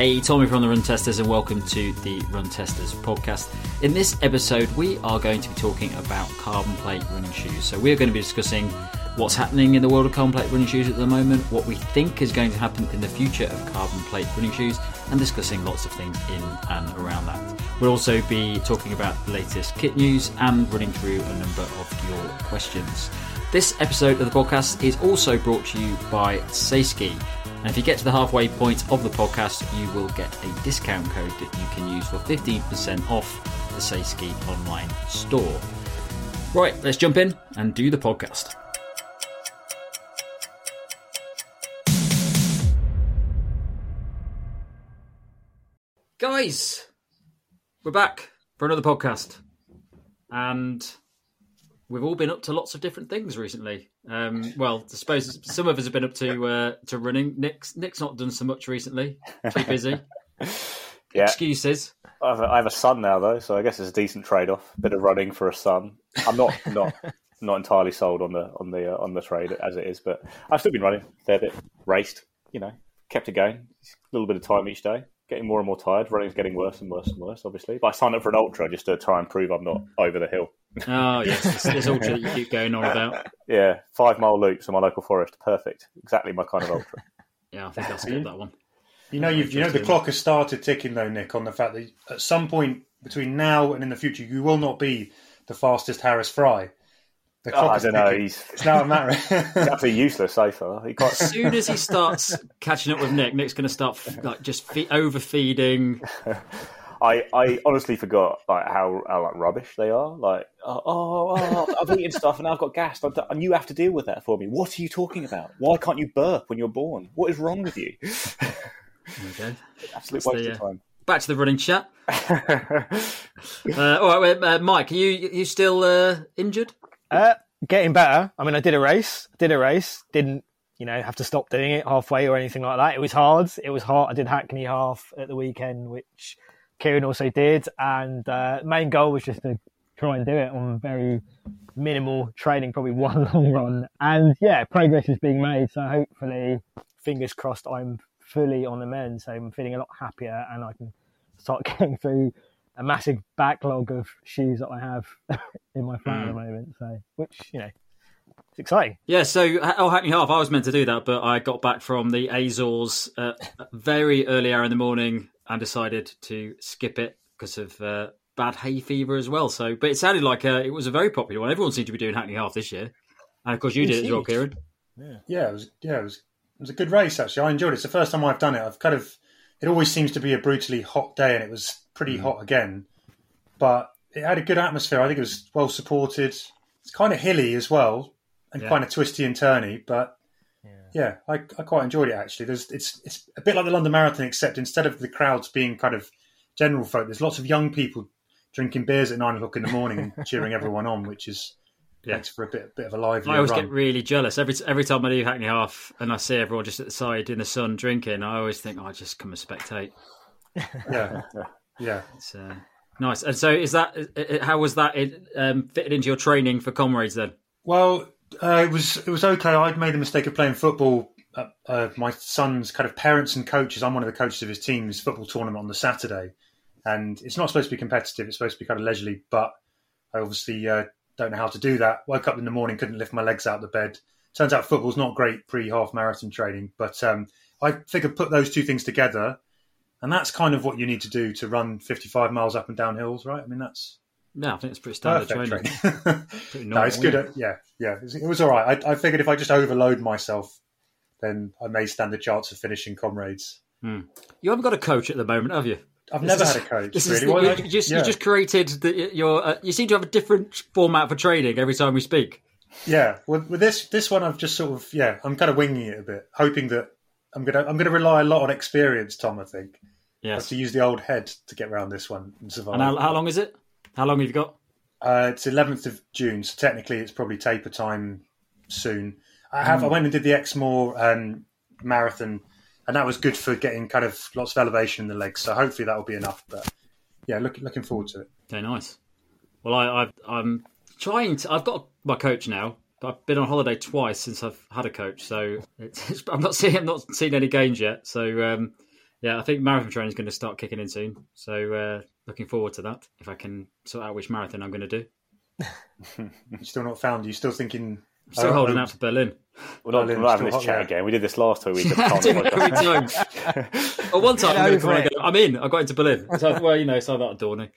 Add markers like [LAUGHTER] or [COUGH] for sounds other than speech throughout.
Hey, Tommy from the Run Testers, and welcome to the Run Testers podcast. In this episode, we are going to be talking about carbon plate running shoes. So, we're going to be discussing what's happening in the world of carbon plate running shoes at the moment, what we think is going to happen in the future of carbon plate running shoes, and discussing lots of things in and around that. We'll also be talking about the latest kit news and running through a number of your questions. This episode of the podcast is also brought to you by Saysky. And if you get to the halfway point of the podcast, you will get a discount code that you can use for 15% off the Saysky online store. Right, let's jump in and do the podcast. Guys, we're back for another podcast. And we've all been up to lots of different things recently. Um, well, I suppose some of us have been up to uh, to running. Nick's Nick's not done so much recently. Too busy. [LAUGHS] Yeah. Excuses. I have, a, I have a son now though, so I guess it's a decent trade off. Bit of running for a son. I'm not [LAUGHS] not not entirely sold on the on the uh, on the trade as it is, but I've still been running a fair bit, raced, you know, kept it going. A little bit of time each day. Getting more and more tired. Running's getting worse and worse and worse, obviously. But I signed up for an ultra just to try and prove I'm not over the hill. Oh yes, this, this [LAUGHS] ultra that you keep going on about. Yeah, five mile loops in my local forest. Perfect. Exactly my kind of ultra. Yeah, I think I'll skip that one. You know, you've, you know, the clock has started ticking though, Nick, on the fact that at some point between now and in the future, you will not be the fastest Harris Fry. The Oh, I don't know. He's [LAUGHS] It's now a matter. absolutely useless so far. He got As soon as he starts catching up with Nick, Nick's going to start like just fe- overfeeding. [LAUGHS] I, I honestly forgot like how, how like rubbish they are. Like oh, oh, oh I've eaten [LAUGHS] stuff and I've got gas, and and you have to deal with that for me. What are you talking about? Why can't you burp when you're born? What is wrong with you? Okay. Absolute That's waste the, of uh, time. Back to the running chat. Uh, all right, uh, Mike, are you you still uh, injured? Uh, getting better. I mean, I did a race. Did a race. Didn't you know have to stop doing it halfway or anything like that. It was hard. It was hard. I did Hackney half at the weekend, which Kieran also did, and uh, main goal was just to try and do it on very minimal training, probably [LAUGHS] one long run. And yeah, progress is being made. So hopefully, fingers crossed, I'm fully on the mend. So I'm feeling a lot happier, and I can start [LAUGHS] getting through a massive backlog of shoes that I have [LAUGHS] in my flat at the moment. So, which you know, it's exciting. Yeah, so oh, Hackney Half, I was meant to do that, but I got back from the Azores uh, very early hour in the morning and decided to skip it because of uh, bad hay fever as well. So, but it sounded like uh, it was a very popular one. Everyone seemed to be doing Hackney Half this year, and of course you did it as well, Indeed. Kieran. yeah, it was. Yeah, it was. It was a good race actually. I enjoyed it. It's the first time I've done it. I've kind of. It always seems to be a brutally hot day, and it was pretty mm. hot again. But it had a good atmosphere. I think it was well supported. It's kind of hilly as well, and Yeah. kind of twisty and turny. But yeah, I, I quite enjoyed it actually. There's it's it's a bit like the London Marathon, except instead of the crowds being kind of general folk, there's lots of young people drinking beers at nine o'clock in the morning and cheering everyone on, which is [LAUGHS] Yeah. makes for a bit bit of a lively I always run. get really jealous every every time I do Hackney Half and I see everyone just at the side in the sun drinking. I always think, oh, I just come and spectate. [LAUGHS] yeah, yeah. It's uh, nice. And so, is that how was that it, um, fitted into your training for comrades then? Well, uh, it was it was okay. I'd made the mistake of playing football. Uh, uh, my son's kind of parents and coaches. I'm one of the coaches of his team's football tournament on the Saturday, and it's not supposed to be competitive. It's supposed to be kind of leisurely. But I obviously uh, don't know how to do that. Woke up in the morning, couldn't lift my legs out of the bed. Turns out football's not great pre-half marathon training, but um, I figured put those two things together, and that's kind of what you need to do to run 55 miles up and down hills, right? I mean, that's No, I think it's pretty standard training. training. [LAUGHS] Pretty no, it's good. At, yeah, yeah, it was, it was all right. I, I figured if I just overload myself, then I may stand a chance of finishing comrades. You haven't got a coach at the moment, have you? I've This never is- had a coach. This really. is Well, you, you just yeah. you just created the, your. Uh, you seem to have a different format for training every time we speak. yeah. With, with this this one, I've just sort of yeah, I'm kind of winging it a bit, hoping that I'm gonna I'm gonna rely a lot on experience. Tom, I think. I have Yes. to use the old head to get around this one and survive. And how, how long is it? How long have you got? Uh, it's 11th of June, so technically it's probably taper time soon. I have. I went and did the Exmoor um, marathon, and that was good for getting kind of lots of elevation in the legs. So hopefully that will be enough. But yeah, looking looking forward to it. Okay, nice. Well, I, I I'm trying to. I've got my coach now, I've been on holiday twice since I've had a coach, so it's, [LAUGHS] I'm not seeing I'm not seeing any gains yet. So um, yeah, I think marathon training is going to start kicking in soon. So uh, looking forward to that. If I can sort out which marathon I'm going to do. [LAUGHS] You're still not found. You're still thinking. I'm still oh, holding out for Berlin. We're not, Berlin's we're not having this hot, chat yeah. again. We did this last week. [LAUGHS] I did time. Well, one time Get I'm, over gonna it. go, I'm in. I got into Berlin. So, well, you know, so that Dorney,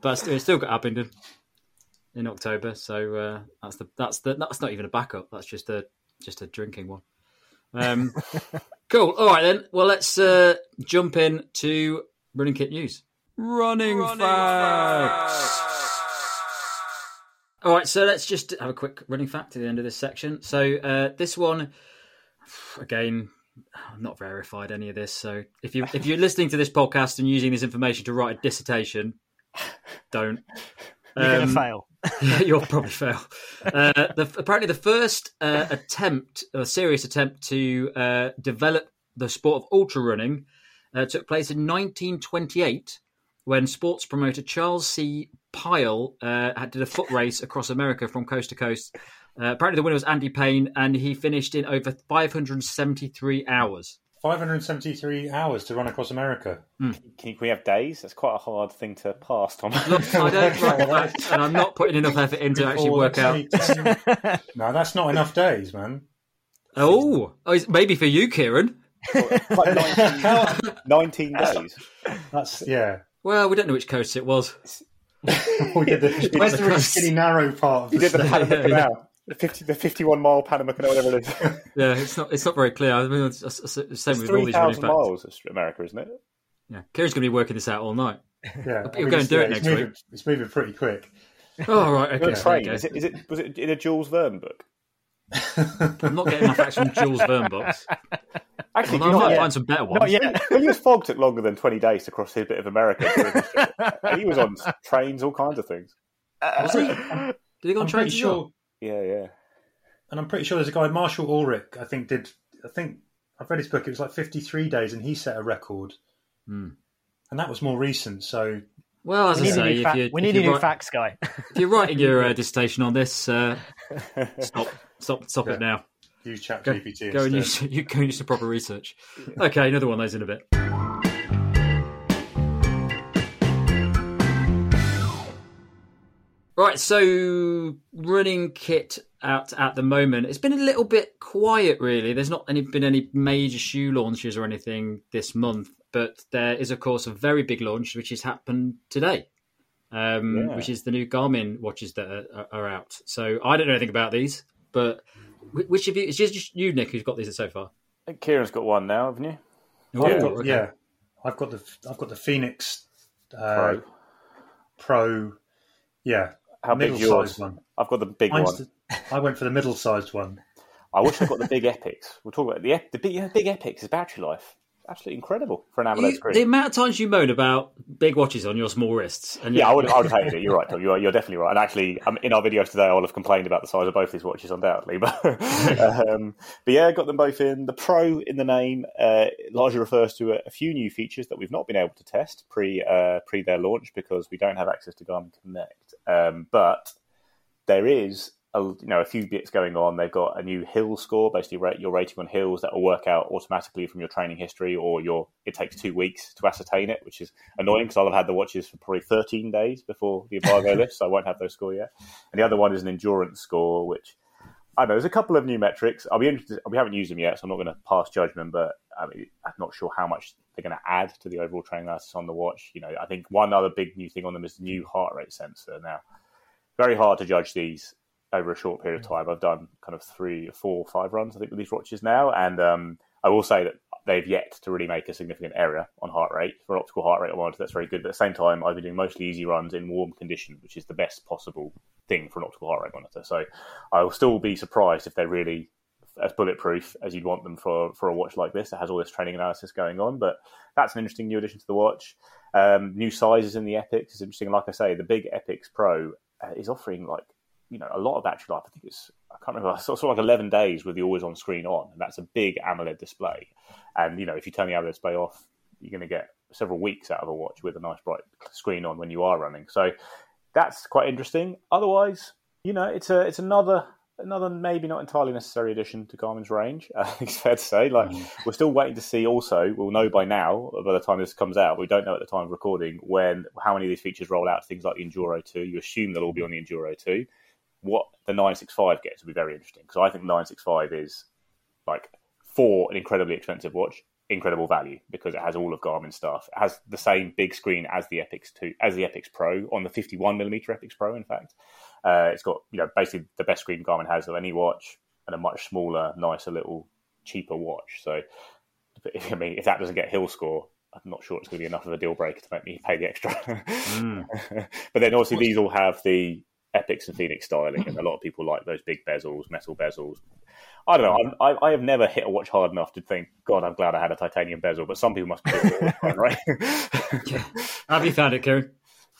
but still, still got Abingdon in October. So uh, that's the that's the that's not even a backup. That's just a just a drinking one. Um, [LAUGHS] cool. All right then. Well, let's uh, jump in to running kit news. Running, facts. All right, so let's just have a quick running fact at the end of this section. So uh, this one, again, I'm not verified any of this. So if you if you're listening to this podcast and using this information to write a dissertation, don't. You're going Um, to fail. [LAUGHS] You'll probably fail. Uh, the, apparently, the first uh, attempt, a serious attempt to uh, develop the sport of ultra running, uh, took place in 1928 when sports promoter Charles C. Pyle uh, did a foot race across America from coast to coast. Uh, apparently, the winner was Andy Payne, and he finished in over 573 hours. 573 hours to run across America. Hmm. Can, can we have days? That's quite a hard thing to pass, Tom. Look, I don't, [LAUGHS] right, and I'm not putting enough effort into actually work out. no, that's not enough days, man. Oh, oh, it's- maybe for you, Kieran. like 19, 19 days. That's yeah. Well, we don't know which coast it was. [LAUGHS] We did the, where's the really skinny narrow part of You the did the state? Yeah, yeah. Canal. The, 50, the 51 mile Panama Canal, whatever it is. [LAUGHS] Yeah, it's not. It's not very clear. I mean, it's, it's, it's the same It's with all these running 3,000 facts. miles, America, isn't it? Yeah, Kerry's going to be working this out all night. [LAUGHS] Yeah, You'll go and do it next moving, week. It's moving pretty quick. Oh right, okay. a train. okay. Is, it, is it? Was it in a Jules Verne book? [LAUGHS] I'm not getting my facts from Jules Verne books. Actually, Although I do you might know find some better ones. Not yet. Phileas Fogg took longer than 20 days to cross his bit of America. during his trip. he was on trains, all kinds of things. Was he? Uh, Did he go on I'm train pretty sure, York? Yeah, yeah. and I'm pretty sure there's a guy Marshall Ulrich. I think did. I think I've read his book. It was like 53 days, and he set a record. Hmm. And that was more recent. So Well, as We I need, a say, new, if, fa- you, we if, need a you're new write- facts guy. [LAUGHS] if you're writing your uh, [LAUGHS] dissertation on this, uh, [LAUGHS] stop, stop, stop it now. use Chat Go, GPT. go and instead. use you go and use some proper research. Okay, another one of those in a bit. Right, so running kit out at the moment. It's been a little bit quiet, really. There's not any been any major shoe launches or anything this month, but there is, of course, a very big launch which has happened today, um, Yeah. which is the new Garmin watches that are, are out. So I don't know anything about these, but which of you? It's just just you, Nick, who's got these so far. I think Kieran's got one now, haven't you? Oh, I've Yeah. got, okay. yeah, I've got the I've got the Fenix uh, Pro. Pro. Yeah, How big's middle-sized yours? one. I've got the big Mine's one. the- I went for the middle-sized one. I wish I got the big Epix. We'll talk about the the big yeah, big Epix. His battery life, absolutely incredible for an AMOLED You- screen. the amount of times you moan about big watches on your small wrists, and Yeah, I would, I would have hated it. You're right, Tom. You're, you're definitely right. And actually, um, in our videos today, I will have complained about the size of both these watches, undoubtedly. [LAUGHS] But, um, but yeah, got them both in. The Pro in the name uh, largely refers to a, a few new features that we've not been able to test pre uh, pre their launch because we don't have access to Garmin Connect. Um, but there is a, you know a few bits going on. They've got a new hill score, basically rate your rating on hills that will work out automatically from your training history, or your it takes two weeks to ascertain it, which is annoying because I'll have had the watches for probably 13 days before the embargo [LAUGHS] lifts, so I won't have those score yet. And the other one is an endurance score, which I don't know there's a couple of new metrics. I'll be interested. We haven't used them yet, so I'm not going to pass judgment, but I mean, I'm not sure how much they're going to add to the overall training analysis on the watch. You know, I think one other big new thing on them is the new heart rate sensor. Now, very hard to judge these over a short period of time. I've done kind of three, four, five runs, I think, with these watches now, and um, I will say that they've yet to really make a significant error on heart rate for an optical heart rate monitor. That's very good. But at the same time, I've been doing mostly easy runs in warm conditions, which is the best possible thing for an optical heart rate monitor. So I will still be surprised if they're really as bulletproof as you'd want them for for a watch like this that has all this training analysis going on. But that's an interesting new addition to the watch. Um, new sizes in the Epix is interesting. Like I say, the big Epix Pro uh, is offering like you know a lot of battery life. I think it's I can't remember [LAUGHS] sort of like eleven days with the always on screen on, and that's a big AMOLED display. And you know if you turn the AMOLED display off, you're going to get several weeks out of a watch with a nice bright screen on when you are running. So that's quite interesting. Otherwise, you know, it's a it's another another maybe not entirely necessary addition to Garmin's range. [LAUGHS] I think it's fair to say. Like mm. we're still waiting to see. Also, we'll know by now by the time this comes out. We don't know at the time of recording when how many of these features roll out. Things like the Enduro Two. You assume they'll all be on the Enduro Two. What the 965 gets will be very interesting because I think 965 is like for an incredibly expensive watch, incredible value because it has all of Garmin stuff. It has the same big screen as the Epix two, as the Epix Pro on the 51 millimeter Epix Pro. In fact, uh, it's got you know basically the best screen Garmin has of any watch and a much smaller, nicer little, cheaper watch. So, [LAUGHS] I mean, if that doesn't get hill score. I'm not sure it's going to be enough of a deal breaker to make me pay the extra. Mm. [LAUGHS] but then, obviously, these all have the Epix and Fenix styling, and a lot of people like those big bezels, metal bezels, I don't know. I, I have never hit a watch hard enough to think, God, I'm glad I had a titanium bezel. But some people must be time, right? [LAUGHS] yeah. Have you found it, Kieran?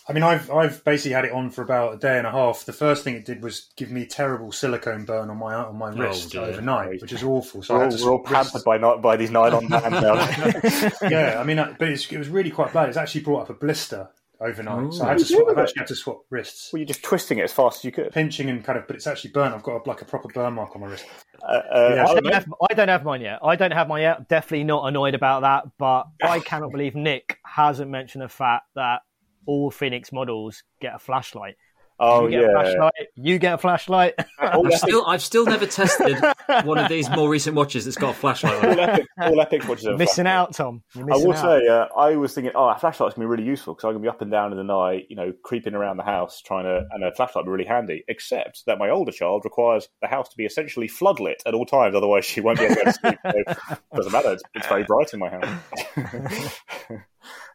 I mean, I've I've basically had it on for about a day and a half. The first thing it did was give me terrible silicone burn on my on my oh, wrist oh, overnight, which is awful. So we're, all, we're all pampered by not by these nylon bands now. [LAUGHS] yeah, I mean, uh, but it was really quite bad. It's actually brought up a blister overnight. Ooh. So I had to swap, I've actually had to swap wrists. Were you just twisting it as fast as you could? Pinching and kind of, but it's actually burnt. I've got a, like a proper burn mark on my wrist. Uh, uh, yeah. I, don't have, I, don't have, mine yet. I don't have mine yet. Definitely not annoyed about that. But I [LAUGHS] cannot believe Nick hasn't mentioned the fact that all Fenix models get a flashlight. Oh you yeah, flashlight, you get a flashlight. I've still, I've still never tested [LAUGHS] one of these more recent watches that's got a flashlight. all, epic, all Epix watches. Are missing out, Tom. I will out. say, uh, I was thinking, oh, a flashlight's gonna be really useful because I'm gonna be up and down in the night, you know, creeping around the house trying to, and a flashlight would be really handy. Except that my older child requires the house to be essentially floodlit at all times, otherwise she won't be able to to sleep. So [LAUGHS] doesn't matter; it's, it's very bright in my house. [LAUGHS]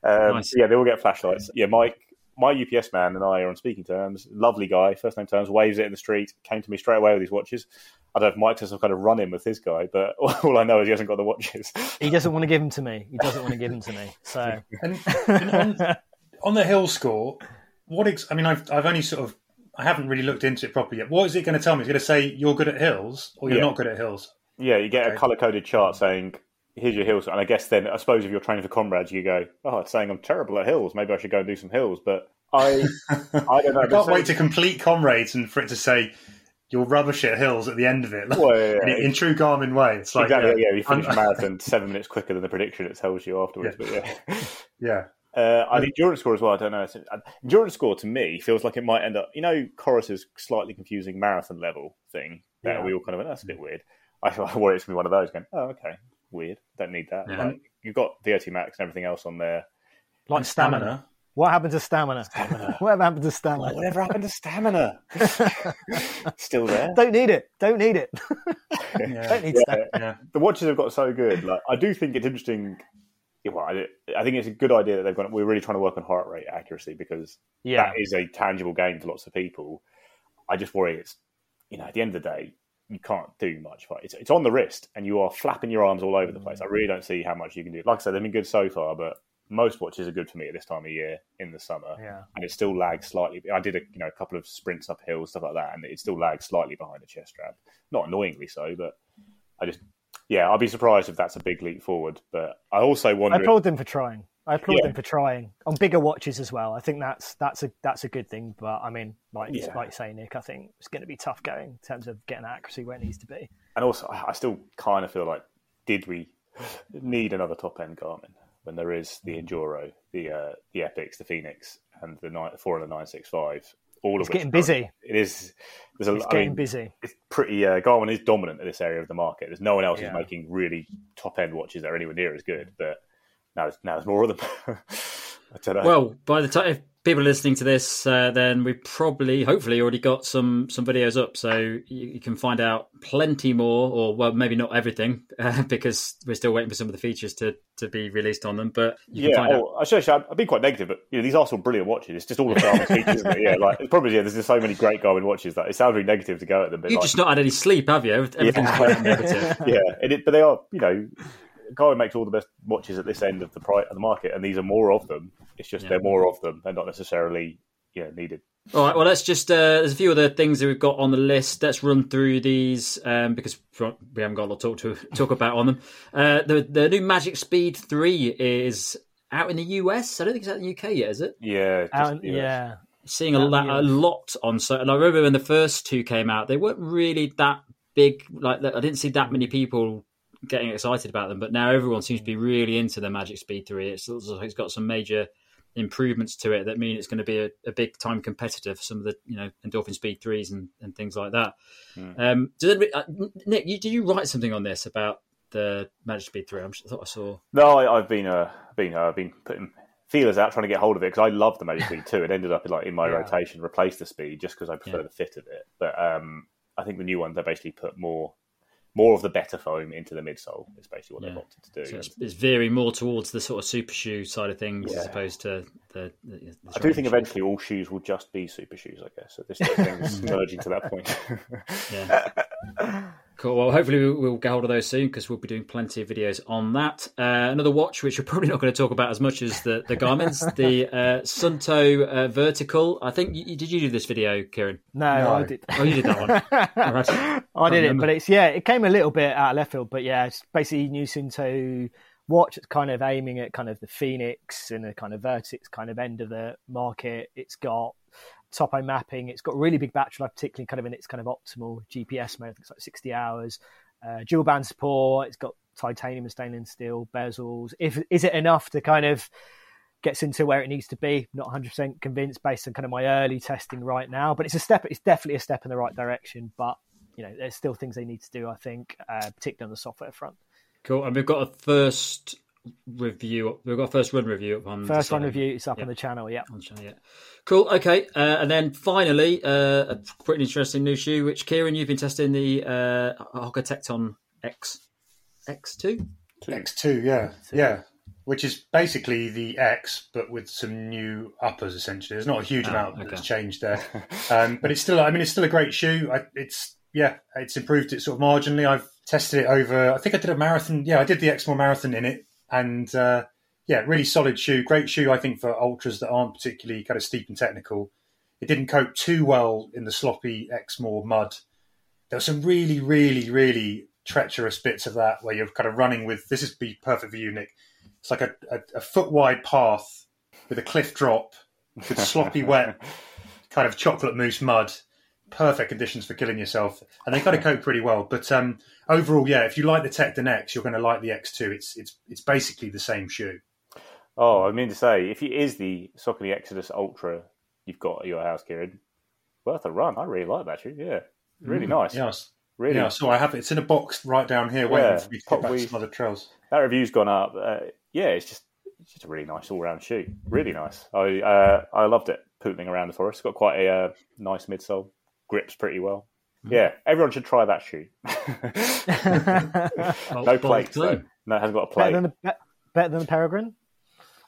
um, nice. Yeah, they all get flashlights. Yeah, Mike my UPS man and I are on speaking terms. Lovely guy, first name terms, waves it in the street, came to me straight away with his watches. I don't know if Mike has some kind of run in with his guy, but [LAUGHS] all I know is he hasn't got the watches. He doesn't want to give them to me. He doesn't want to give them to me. So, [LAUGHS] and, and on, on, the hill score, what? Ex- I mean, I've I've only sort of I haven't really looked into it properly yet. What is it going to tell me? It's going to say you're good at hills or you're yeah. not good at hills. Yeah, you get okay. a color coded chart saying here's your hills. And I guess then, I suppose if you're training for comrades, you go, oh, it's saying I'm terrible at hills. Maybe I should go and do some hills. But I, [LAUGHS] I don't know. I can't wait to complete comrades and for it to say you're rubbish at hills at the end of it. [LAUGHS] Well, yeah, yeah. In, in, true Garmin way, it's like exactly, yeah, yeah you finish a marathon [LAUGHS] seven minutes quicker than the prediction it tells you afterwards. Yeah. But yeah, yeah. Uh, I endurance score as well. I don't know. Uh, endurance score to me feels like it might end up. You know, Coros's slightly confusing marathon level thing that we all kind of went. That's a bit weird. I, I worry it's gonna be one of those. Going, oh, okay, weird. Don't need that. Like, you've got VO2 max and everything else on there. Like stamina. What happened to stamina? Stamina. [LAUGHS] Whatever happened to stamina? Oh, whatever happened to stamina? [LAUGHS] Still there? Don't need it. Don't need it. [LAUGHS] yeah. Don't need yeah, stamina. Yeah. The watches have got so good. Like I do think it's interesting. Well, I, I, think it's a good idea that they've got. We're really trying to work on heart rate accuracy because yeah. that is a tangible gain for lots of people. I just worry it's you know at the end of the day you can't do much. Right? It's, it's on the wrist, and you are flapping your arms all over the place. I really don't see how much you can do. Like I said, they've been good so far, but most watches are good for me at this time of year in the summer. Yeah. And it still lags slightly. I did a you know a couple of sprints uphill, stuff like that, and it still lags slightly behind the chest strap. Not annoyingly so, but I just yeah, I'll be surprised if that's a big leap forward. But I also wonder. I applaud them for trying. I applaud yeah. them for trying on bigger watches as well. I think that's that's a that's a good thing. But I mean, like yeah. like you say, Nick, I think it's going to be tough going in terms of getting accuracy where it needs to be. And also, I still kind of feel like, did we [LAUGHS] need another top end Garmin? when there is the Enduro, the uh, the Epix, the Fenix, and the nine, four and the nine six five. All it's of getting busy. It is. There's a, it's I getting mean, busy. It's pretty. Uh, Garmin is dominant in this area of the market. There's no one else yeah. who's making really top end watches that are anywhere near as good. But now, now there's more of them. [LAUGHS] Well, by the time people are listening to this, uh, then we probably, hopefully, already got some some videos up, so you, you, can find out plenty more, or well, maybe not everything, uh, [LAUGHS] because we're still waiting for some of the features to, to be released on them. But yeah, oh, I should I've been quite negative, but you know, these are still brilliant watches. It's just all the features, Yeah, like it's probably yeah. There's just so many great Garmin watches that it sounds really negative to go at them. But You've like, just not had any sleep, have you? Everything's yeah. quite negative. [LAUGHS] yeah, it, but they are, you know Garmin makes all the best watches at this end of the price of the market, and these are more of them. It's just yeah. they're more of them. They're not necessarily you know, needed. All right. Well, let's just uh, there's a few other things that we've got on the list. Let's run through these um, because we haven't got a lot to talk to talk about on them. Uh, the the new Magic Speed Three is out in the US. I don't think it's out in the UK yet, is it? Yeah. Out, yeah. seeing a, la- a lot on. So, and I remember when the first two came out, they weren't really that big. Like I didn't see that many people getting excited about them, but now everyone seems to be really into the Magic Speed Three. It's, it's got some major improvements to it that mean it's going to be a, a, big time competitor for some of the you know endorphin speed threes and, and things like that. Mm. Um, did, uh, Nick, you, did you write something on this about the Magic Speed Three? I'm, i thought I saw. No, I, have been uh, been uh, I've been putting feelers out trying to get hold of it because I love the Magic Speed Two. It ended up like in my yeah. rotation, replaced the speed just because I prefer yeah. the fit of it. But um, I think the new ones they basically put more more of the better foam into the midsole is basically what yeah. they've opted to do. So it's, it's, veering more towards the sort of super shoe side of things yeah. as opposed to the. the, the I do think eventually all shoes will just be super shoes. I guess at this thing is [LAUGHS] merging to that point. yeah. [LAUGHS] Cool. Well, hopefully we'll get hold of those soon because we'll be doing plenty of videos on that. Uh, another watch, which we're [LAUGHS] probably not going to talk about as much as the, the Garmin's, [LAUGHS] the uh, Suunto uh, Vertical. I think you, did you do this video, Kieran? No, no. I did. Oh, you did that one. [LAUGHS] right. I did remember. it, but it's yeah, it came a little bit out of left field, but yeah, it's basically new Suunto watch. It's kind of aiming at kind of the Fenix and the kind of Vertix kind of end of the market. It's got topo mapping. It's got really big battery life, particularly kind of in its kind of optimal GPS mode. It's like 60 hours. Uh, dual band support. It's got titanium and stainless steel bezels. If is it enough to kind of gets into where it needs to be? Not 100% convinced based on kind of my early testing right now, but it's a step. It's definitely a step in the right direction. But you know, there's still things they need to do. I think, uh, particularly on the software front. Cool. And we've got a first review. We've got first run review up on first run review. It's up on the channel. Yeah. On the channel, yeah. Cool. Okay. Uh, and then finally, uh, a pretty interesting new shoe, which Kieran, you've been testing the uh, Hoka Tecton X X2. X2, yeah, yeah. Which is basically the X, but with some new uppers. Essentially, there's not a huge oh, amount okay. that's changed there, [LAUGHS] um, but it's still. I mean, it's still a great shoe. I, it's yeah, it's improved it sort of marginally. I've tested it over. I think I did a marathon. Yeah, I did the Exmoor marathon in it, and uh, yeah, really solid shoe. Great shoe, I think, for ultras that aren't particularly kind of steep and technical. It didn't cope too well in the sloppy Exmoor mud. There were some really, really, really treacherous bits of that where you're kind of running with. This is be perfect for you, Nick. It's like a, a, a foot wide path with a cliff drop with [LAUGHS] sloppy wet kind of chocolate mousse mud. Perfect conditions for killing yourself, and they kind of [LAUGHS] cope pretty well. But um, overall, yeah, if you like the Tecton X, you're going to like the X2. It's it's it's basically the same shoe. Oh, I mean to say, if it is the Saucony Exodus Ultra you've got at your house, Kieran, worth a run. I really like that shoe. Yeah, really mm, nice. Yes, really. Yeah, so I have it. It's in a box right down here, waiting yeah, for me to get back to some other trails. That review's gone up. Uh, yeah, it's just it's just a really nice all round shoe. Really nice. I uh, I loved it. Pootling around the forest. It's got quite a uh, nice midsole. Grips pretty well. Mm. Yeah, everyone should try that shoe. [LAUGHS] no plate. So. No, it hasn't got a plate. Better than the, better than the Peregrine.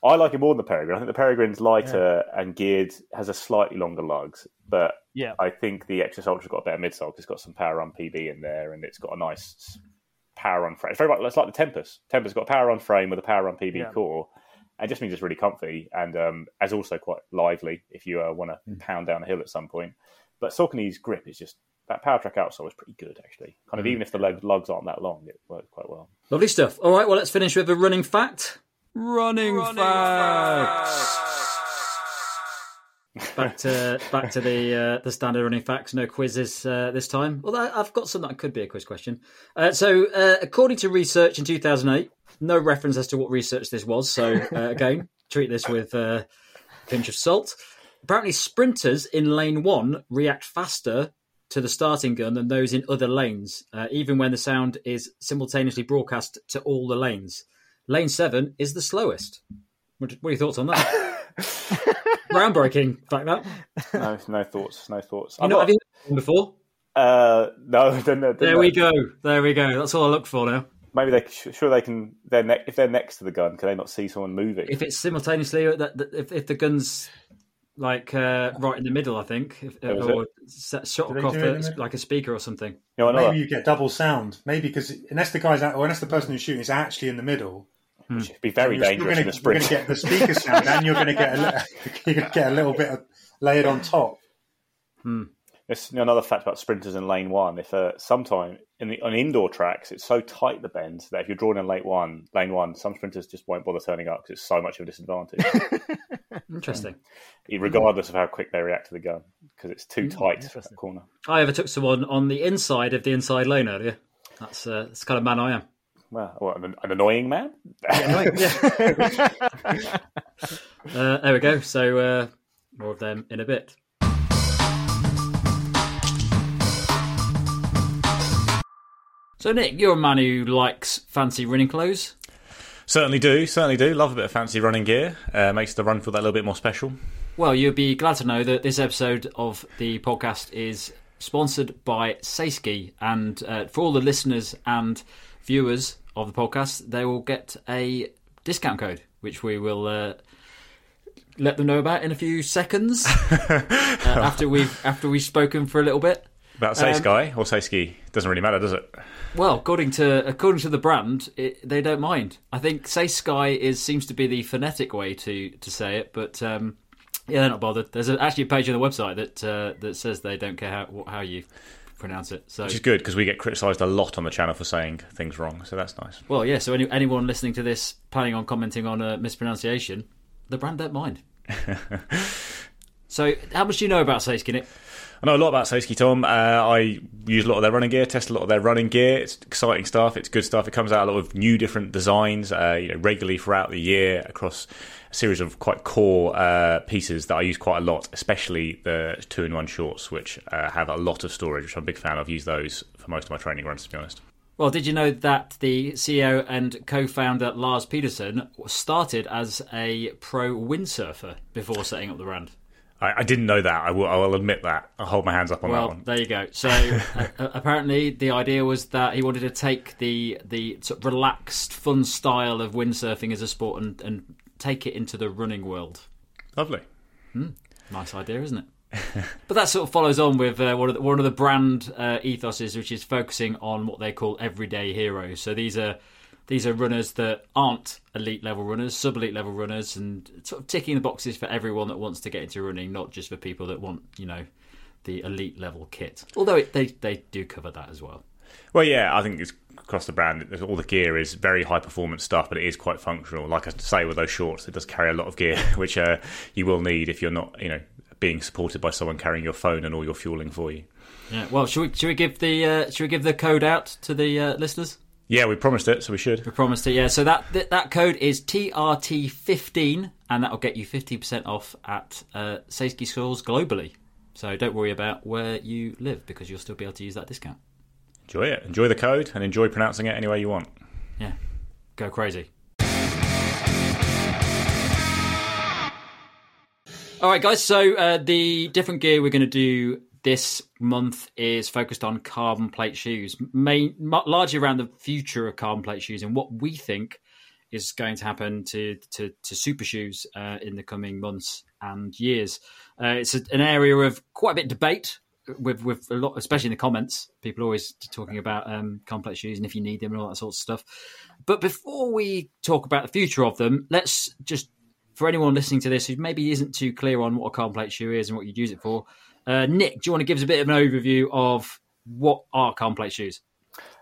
I like it more than the Peregrine. I think the Peregrine's lighter yeah. and geared, has a slightly longer lugs, but yeah, I think the XS Ultra's got a better midsole. because It's got some PWRRUN PB in there, and it's got a nice PWRRUN frame. It's very much it's like the Tempus. Tempus got a PWRRUN frame with a PWRRUN PB yeah. core. It just means it's really comfy and um, as also quite lively if you uh, want to mm. pound down a hill at some point. But Saucony's grip is just that Powertrack outsole is pretty good actually. Kind of mm. even if the lugs aren't that long, it works quite well. Lovely stuff. All right, well let's finish with a running fact. Running, Running facts. back to back to the uh, the standard running facts. No quizzes uh, this time. Although I've got some that could be a quiz question. Uh, so, uh, according to research in 2008, no reference as to what research this was. So, uh, again, treat this with uh, a pinch of salt. Apparently, sprinters in lane one react faster to the starting gun than those in other lanes, even when the sound is simultaneously broadcast to all the lanes. Lane seven is the slowest. What, what are your thoughts on that? [LAUGHS] Groundbreaking, like that. No, no thoughts. No thoughts. You know. Have you heard before? Uh, no. [LAUGHS] Then, then there we go. There we go. That's all I look for now. Maybe they sure they can. They're ne- if they're next to the gun, can they not see someone moving? If it's simultaneously, uh, that, that if, if the gun's like uh, right in the middle, I think, if, or set, shot across the, like a speaker or something. You know, Maybe you get double sound. Maybe because unless the guy's out, or unless the person who's shooting is actually in the middle, Hmm. Which would be very dangerous gonna, in a sprint. You're going to get the speaker sound, and you're going to get a, [LAUGHS] you're going to get a little bit of layered on top. Hmm. It's another fact about sprinters in lane one. If uh, sometime in the on indoor tracks, it's so tight the bends that if you're drawn in lane one, lane one, some sprinters just won't bother turning up because it's so much of a disadvantage, [LAUGHS] Interesting. regardless of how quick they react to the gun, because it's too tight for that corner. I overtook someone on the inside of the inside lane earlier. That's uh, that's the kind of man I am. Well, what, an, an annoying man. [LAUGHS] [LAUGHS] Uh, there we go. So uh, more of them in a bit. So Nick, you're a man who likes fancy running clothes. Certainly do, certainly do. Love a bit of fancy running gear. Uh, makes the run feel that little bit more special. Well, you'll be glad to know that this episode of the podcast is sponsored by Saysky, and uh, for all the listeners and viewers of the podcast, they will get a discount code, which we will uh, let them know about in a few seconds [LAUGHS] uh, after we've after we've spoken for a little bit. About say Um, or say ski doesn't really matter, does it? Well, according to according to the brand, it, they don't mind. I think say Sky is seems to be the phonetic way to to say it, but um, yeah, they're not bothered. There's a, actually a page on the website that uh, that says they don't care how how you pronounce it. So, Which is good because we get criticised a lot on the channel for saying things wrong, so that's nice. well, yeah. So any, anyone listening to this planning on commenting on a mispronunciation, the brand don't mind. [LAUGHS] so, how much do you know about Saysky, Nick? I know a lot about Saysky Tom. Uh, I use a lot of their running gear, test a lot of their running gear. It's exciting stuff. It's good stuff. It comes out a lot of new different designs, uh, you know, regularly throughout the year across a series of quite core uh, pieces that I use quite a lot, especially the two-in-one shorts, which uh, have a lot of storage, which I'm a big fan of. used those for most of my training runs, to be honest. Well, did you know that the CEO and co-founder Lars Peterson started as a pro windsurfer before setting up the brand? I, I didn't know that. I will, I will admit that. I'll hold my hands up on that one. there you go. So [LAUGHS] uh, apparently, the idea was that he wanted to take the the sort of relaxed, fun style of windsurfing as a sport and, and take it into the running world. Lovely. Nice idea, isn't it? but that sort of follows on with uh, one of the, one of the brand uh, ethoses, which is focusing on what they call everyday heroes. So these are these are runners that aren't elite level runners, sub elite level runners, and sort of ticking the boxes for everyone that wants to get into running, not just for people that want you know the elite level kit. Although it, they they do cover that as well. Well, yeah, I think it's across the brand. All the gear is very high performance stuff, but it is quite functional. Like I say with those shorts, it does carry a lot of gear, [LAUGHS] which uh, you will need if you're not, you know, being supported by someone carrying your phone and all your fueling for you. Yeah. Well, should we should we give the uh, should we give the code out to the uh, listeners? Yeah, we promised it, so we should. We promised it, yeah. So that that, that code is TRT15, and that'll get you 50% off at uh, Saysky schools globally. So don't worry about where you live because you'll still be able to use that discount. Enjoy it. Enjoy the code and enjoy pronouncing it any way you want. Yeah, go crazy. All right, guys. So uh, the different gear we're going to do this month is focused on carbon plate shoes, main, largely around the future of carbon plate shoes and what we think is going to happen to to, to super shoes uh, in the coming months and years. Uh, it's a, an area of quite a bit of debate with with a lot, especially in the comments. People always talking about um, complex shoes and if you need them and all that sort of stuff. But before we talk about the future of them, let's just for anyone listening to this who maybe isn't too clear on what a carbon plate shoe is and what you'd use it for, uh, Nick, do you want to give us a bit of an overview of what are plate shoes?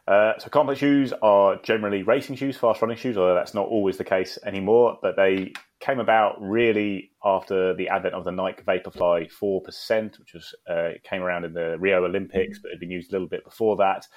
Uh, so complex shoes are generally racing shoes, fast running shoes, although that's not always the case anymore. But they came about really after the advent of the Nike Vaporfly 4%, which was uh, came around in the Rio Olympics, but had been used a little bit before that.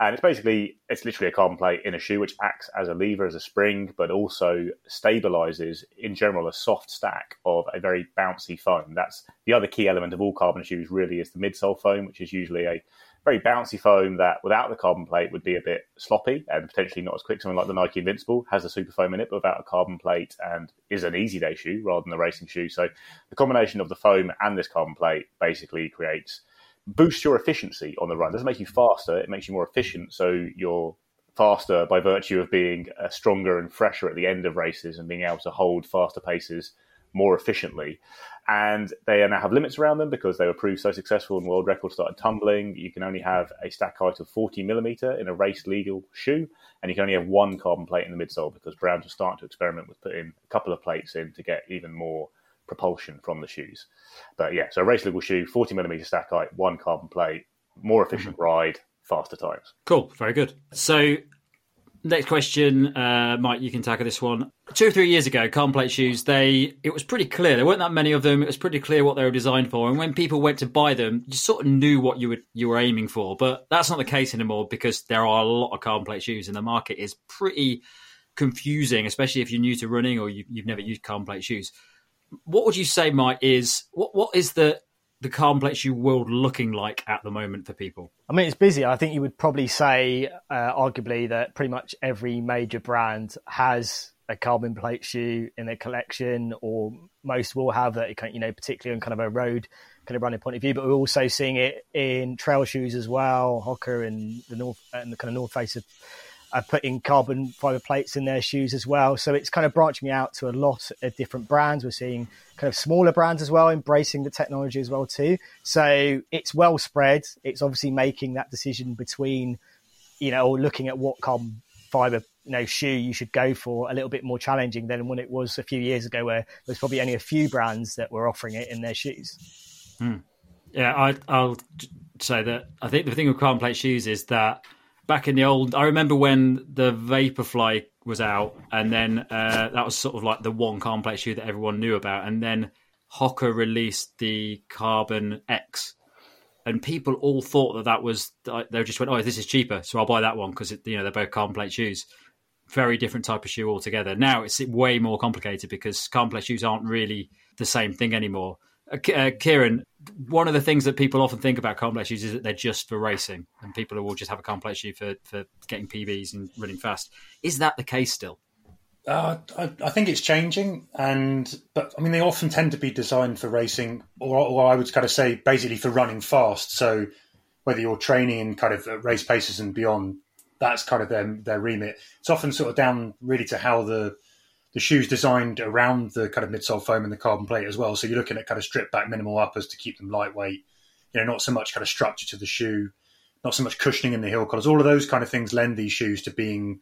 And it's basically, it's literally a carbon plate in a shoe, which acts as a lever, as a spring, but also stabilizes, in general, a soft stack of a very bouncy foam. That's the other key element of all carbon shoes, really, is the midsole foam, which is usually a very bouncy foam that without the carbon plate would be a bit sloppy and potentially not as quick. Something like the Nike Invincible has a super foam in it, but without a carbon plate and is an easy day shoe rather than a racing shoe. So the combination of the foam and this carbon plate basically creates boosts your efficiency on the run. It doesn't make you faster, it makes you more efficient. So you're faster by virtue of being uh, stronger and fresher at the end of races and being able to hold faster paces more efficiently. And they now have limits around them because they were proved so successful and world records started tumbling. You can only have a stack height of 40 millimeter in a race legal shoe, and you can only have one carbon plate in the midsole because brands are starting to experiment with putting a couple of plates in to get even more propulsion from the shoes. But yeah, so a race legal shoe, 40 millimeter stack height, one carbon plate, more efficient mm-hmm. ride, faster times. Cool, very good. So Next question, uh, Mike. You can tackle this one. Two or three years ago, carbon plate shoes. They it was pretty clear. There weren't that many of them. It was pretty clear what they were designed for. And when people went to buy them, you sort of knew what you were you were aiming for. But that's not the case anymore because there are a lot of carbon plate shoes, and the market is pretty confusing, especially if you're new to running or you, have never used carbon plate shoes. What would you say, Mike? Is what what is the the plate shoe world looking like at the moment for people? I mean, it's busy. I think you would probably say, uh, arguably, that pretty much every major brand has a carbon plate shoe in their collection, or most will have that. You know, particularly in kind of a road kind of running point of view. But we're also seeing it in trail shoes as well. Hoka and the North and the kind of North Face of are putting carbon fiber plates in their shoes as well. So it's kind of branching out to a lot of different brands. We're seeing kind of smaller brands as well embracing the technology as well too. So it's well spread. It's obviously making that decision between, you know, looking at what carbon fiber you know shoe you should go for a little bit more challenging than when it was a few years ago where there's probably only a few brands that were offering it in their shoes. Hmm. Yeah, I, will say that I think the thing with carbon plate shoes is that back in the old. I remember when the Vaporfly was out, and then uh, that was sort of like the one complex shoe that everyone knew about, and then Hoka released the Carbon X, and people all thought that that was they just went, "Oh, this is cheaper, so I'll buy that one because you know they're both plate shoes." Very different type of shoe altogether. Now it's way more complicated because plate shoes aren't really the same thing anymore. Uh, uh, Kieran, one of the things that people often think about complex shoes is that they're just for racing, and people will just have a complex shoe for, for getting PBs and running fast. Is that the case still? Uh, I, I, think it's changing, and but I mean they often tend to be designed for racing, or, or I would kind of say basically for running fast. So whether you're training in kind of race paces and beyond, that's kind of their their remit. It's often sort of down really to how the the shoe's designed around the kind of midsole foam and the carbon plate as well. So you're looking at kind of stripped back minimal uppers to keep them lightweight. You know, not so much kind of structure to the shoe, not so much cushioning in the heel collars. All of those kind of things lend these shoes to being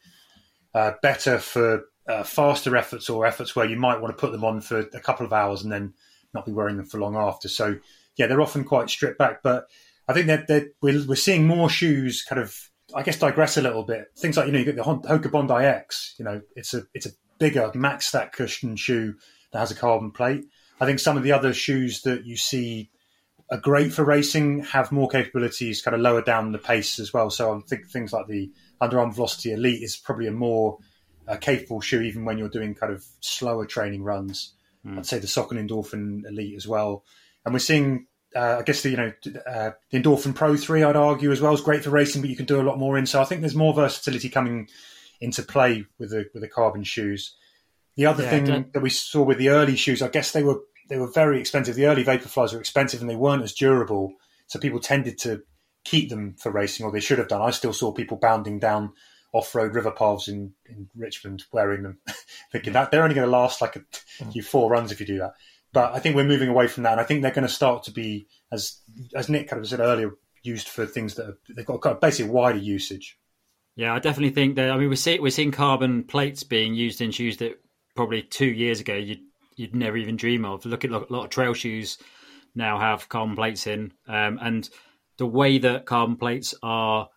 uh, better for uh, faster efforts or efforts where you might want to put them on for a couple of hours and then not be wearing them for long after. So yeah, they're often quite stripped back, but I think that, we're, we're seeing more shoes kind of I guess digress a little bit. Things like you know you get the Hoka Bondi X. You know it's a it's a bigger max stack cushion shoe that has a carbon plate. I think some of the other shoes that you see are great for racing have more capabilities kind of lower down the pace as well. So I think things like the Under Armour Velocity Elite is probably a more uh, capable shoe even when you're doing kind of slower training runs. Mm. I'd say the Saucony Endorphin Elite as well. And we're seeing, uh, I guess the you know uh, the Endorphin Pro Three, I'd argue as well is great for racing, but you can do a lot more in. So I think there's more versatility coming into play with the with the carbon shoes. The other yeah, thing that we saw with the early shoes, I guess they were they were very expensive. The early Vaporflies were expensive and they weren't as durable, so people tended to keep them for racing, or they should have done. I still saw people bounding down off-road river paths in, in Richmond wearing them, [LAUGHS] thinking that they're only going to last like a mm. few four runs if you do that. But I think we're moving away from that, and I think they're going to start to be, as as Nick kind of said earlier, used for things that are, they've got kind of basically wider usage. Yeah, I definitely think that. I mean, we're seeing we're seeing carbon plates being used in shoes that probably two years ago you'd you'd never even dream of. Look at a lot of trail shoes now have carbon plates in, um, and the way that carbon plates are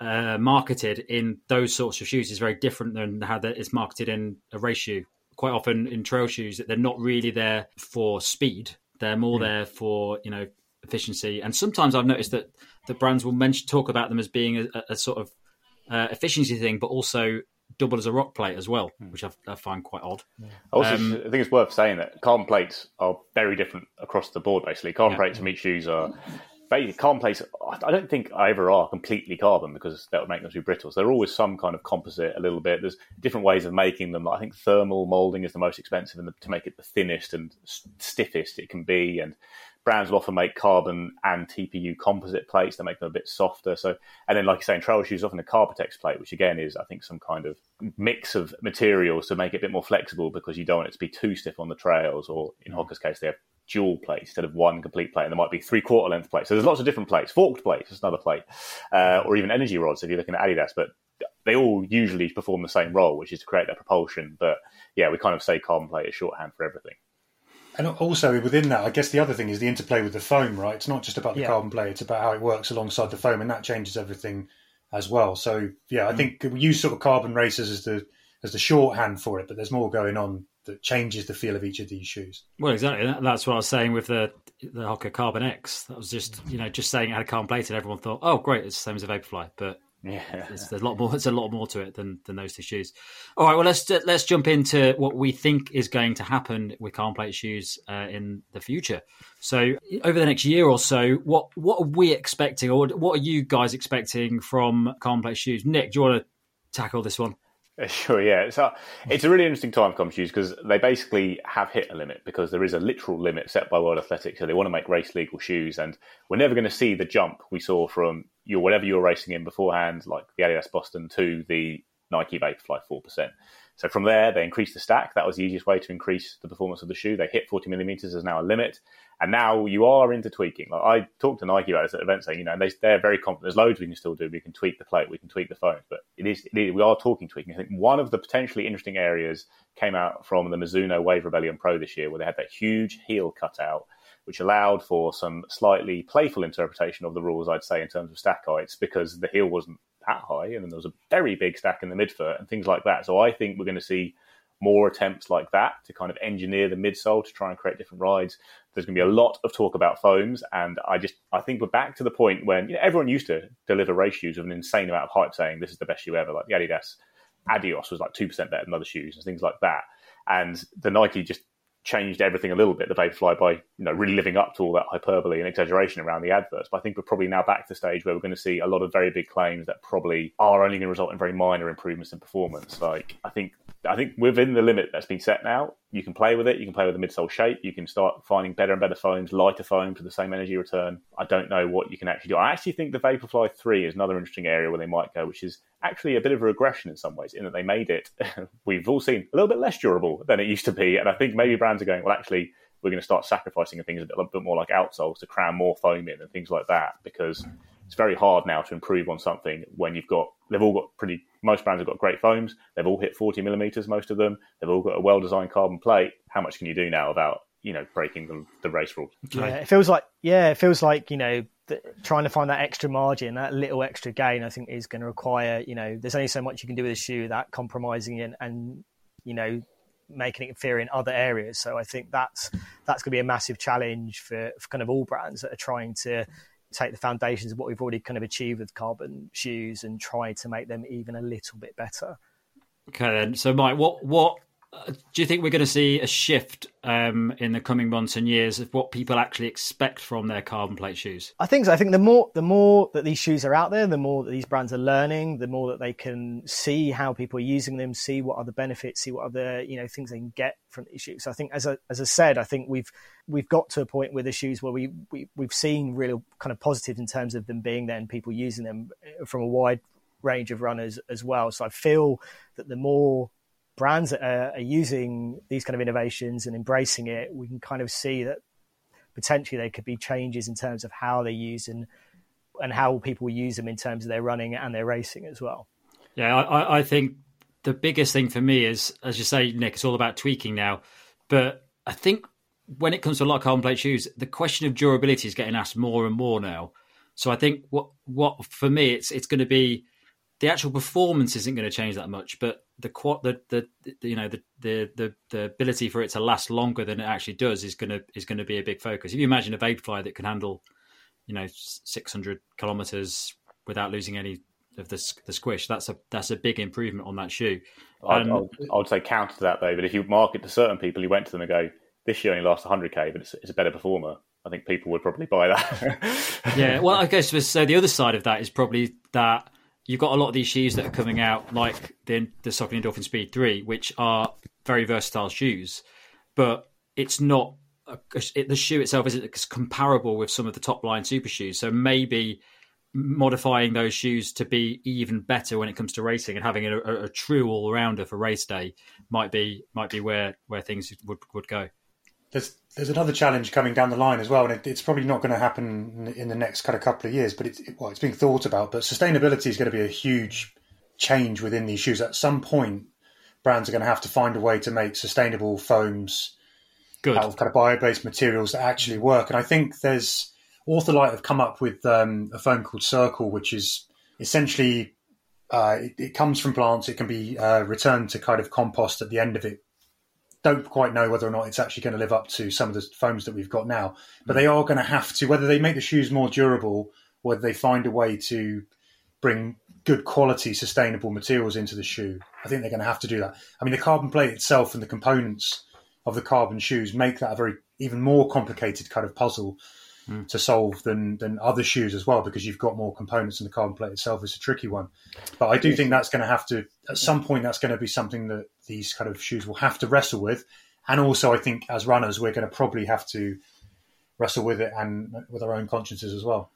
uh, marketed in those sorts of shoes is very different than how that it's marketed in a race shoe. Quite often in trail shoes, that they're not really there for speed; they're more mm. there for you know efficiency. And sometimes I've noticed that the brands will mention talk about them as being a, a sort of uh, efficiency thing, but also double as a rock plate as well, hmm. which I, I find quite odd. Also, um, I think it's worth saying that carbon plates are very different across the board. Basically, carbon yeah. plates from each shoes are basically carbon plates. I don't think either are completely carbon because that would make them too brittle. So they're always some kind of composite, a little bit. There's different ways of making them. I think thermal molding is the most expensive and to make it the thinnest and stiffest it can be, and brands will often make carbon and TPU composite plates that make them a bit softer. So, and then, like you say, in trail shoes, often a Carbitex plate, which again is, I think, some kind of mix of materials to make it a bit more flexible because you don't want it to be too stiff on the trails. Or in mm. Hoka's case, they have dual plates instead of one complete plate, and there might be three quarter length plates. So there's lots of different plates. Forked plates is another plate, uh, or even energy rods if you're looking at Adidas. But they all usually perform the same role, which is to create that propulsion. But yeah, we kind of say carbon plate is shorthand for everything. And also within that, I guess the other thing is the interplay with the foam, right? It's not just about the Yeah. carbon plate; it's about how it works alongside the foam, and that changes everything as well. So yeah, I mm. think we use sort of carbon racers as the as the shorthand for it, but there's more going on that changes the feel of each of these shoes. Well, exactly. That's what I was saying with the the Hoka Carbon X. That was just you know just saying it had a carbon plate, and everyone thought, oh, great, it's the same as a Vaporfly. But Yeah. there's, there's a lot more. [LAUGHS] There's a lot more to it than, than those two shoes. All right. Well, let's let's jump into what we think is going to happen with carbon plate shoes uh, in the future. So, over the next year or so, what what are we expecting, or what are you guys expecting from carbon plate shoes? Nick, do you want to tackle this one? Sure, yeah. So it's a really interesting time for shoes because they basically have hit a limit because there is a literal limit set by World Athletics. So they want to make race legal shoes, and we're never going to see the jump we saw from your whatever you were racing in beforehand, like the Adidas Boston to the Nike Vaporfly four percent. So from there, they increased the stack. That was the easiest way to increase the performance of the shoe. They hit 40 millimeters as now a limit. And now you are into tweaking. Like I talked to Nike about this at events, saying, you know, they, they're very confident. There's loads we can still do. We can tweak the plate, we can tweak the foams, but it is, it is we are talking tweaking. I think one of the potentially interesting areas came out from the Mizuno Wave Rebellion Pro this year, where they had that huge heel cutout, which allowed for some slightly playful interpretation of the rules, I'd say, in terms of stack heights, because the heel wasn't that high, and then there was a very big stack in the midfoot and things like that. So I think we're going to see more attempts like that to kind of engineer the midsole to try and create different rides. There's going to be a lot of talk about foams, and I just I think we're back to the point when you know, everyone used to deliver race shoes with an insane amount of hype, saying this is the best shoe ever. Like the Adidas Adios was like two percent better than other shoes and things like that, and the Nike just changed everything a little bit, the Vaporfly, by you know really living up to all that hyperbole and exaggeration around the adverts. But I think we're probably now back to the stage where we're going to see a lot of very big claims that probably are only going to result in very minor improvements in performance. Like I think I think within the limit that's been set now, you can play with it. You can play with the midsole shape. You can start finding better and better foams, lighter foam for the same energy return. I don't know what you can actually do. I actually think the Vaporfly 3 is another interesting area where they might go, which is actually a bit of a regression in some ways, in that they made it, [LAUGHS] we've all seen, a little bit less durable than it used to be. And I think maybe brands are going, well, actually, we're going to start sacrificing things a bit, bit more like outsoles to cram more foam in and things like that because it's very hard now to improve on something when you've got they've all got pretty most brands have got great foams. They've all hit 40 millimeters most of them. They've all got a well designed carbon plate. How much can you do now about you know breaking the, the race rules? Yeah, it feels like yeah, it feels like you know th- trying to find that extra margin, that little extra gain. I think is going to require you know there's only so much you can do with a shoe that compromising it and you know making it inferior in other areas. So I think that's that's going to be a massive challenge for, for kind of all brands that are trying to take the foundations of what we've already kind of achieved with carbon shoes and try to make them even a little bit better. Okay, then. So, Mike, what what do you think we're going to see a shift um, in the coming months and years of what people actually expect from their carbon plate shoes? I think so. I think the more the more that these shoes are out there, the more that these brands are learning, the more that they can see how people are using them, see what other benefits, see what other you know things they can get from these shoes. So I think, as I, as I said, I think we've we've got to a point with the shoes where we, we we've seen real kind of positives in terms of them being there and people using them from a wide range of runners as well. So I feel that the more brands that are, are using these kind of innovations and embracing it, we can kind of see that potentially there could be changes in terms of how they're used and and how people use them in terms of their running and their racing as well. Yeah, I, I- I think the biggest thing for me is, as you say, Nick, it's all about tweaking now. But I think when it comes to a lot of carbon plate shoes, the question of durability is getting asked more and more now. So I think what what for me it's it's going to be the actual performance isn't going to change that much, but the the, the, the you know the, the the the ability for it to last longer than it actually does is going to is going to be a big focus. If you imagine a Vaporfly that can handle you know 600 kilometers without losing any of the the squish, that's a that's a big improvement on that shoe. I'd, Um, I'd, I'd say counter to that though but if you market to certain people you went to them and go this shoe only lasts 100k but it's, it's a better performer I think people would probably buy that yeah, well, [LAUGHS] I guess so. The other side of that is probably that you've got a lot of these shoes that are coming out, like the the Endorphin Speed Three, which are very versatile shoes, but it's not a, it, the shoe itself isn't comparable with some of the top line super shoes. So maybe modifying those shoes to be even better when it comes to racing and having a, a, a true all rounder for race day might be might be where where things would would go. There's there's another challenge coming down the line as well, and it, it's probably not going to happen in, in the next kind of couple of years. But it's it, well, it's being thought about. But sustainability is going to be a huge change within these shoes. At some point, brands are going to have to find a way to make sustainable foams Good. out of kind of bio-based materials that actually work. And I think there's Ortholite have come up with um, a foam called Cirql, which is essentially uh, it, it, comes from plants. It can be uh, returned to kind of compost at the end of it. Don't quite know whether or not it's actually going to live up to some of the foams that we've got now, but they are going to have to. Whether they make the shoes more durable, whether they find a way to bring good quality, sustainable materials into the shoe, I think they're going to have to do that. I mean, the carbon plate itself and the components of the carbon shoes make that a very even more complicated kind of puzzle mm. to solve than than other shoes as well because you've got more components and the carbon plate itself is a tricky one. But I do think that's going to have to at some point that's going to be something that these kind of shoes will have to wrestle with, and also I think as runners we're going to probably have to wrestle with it and with our own consciences as well.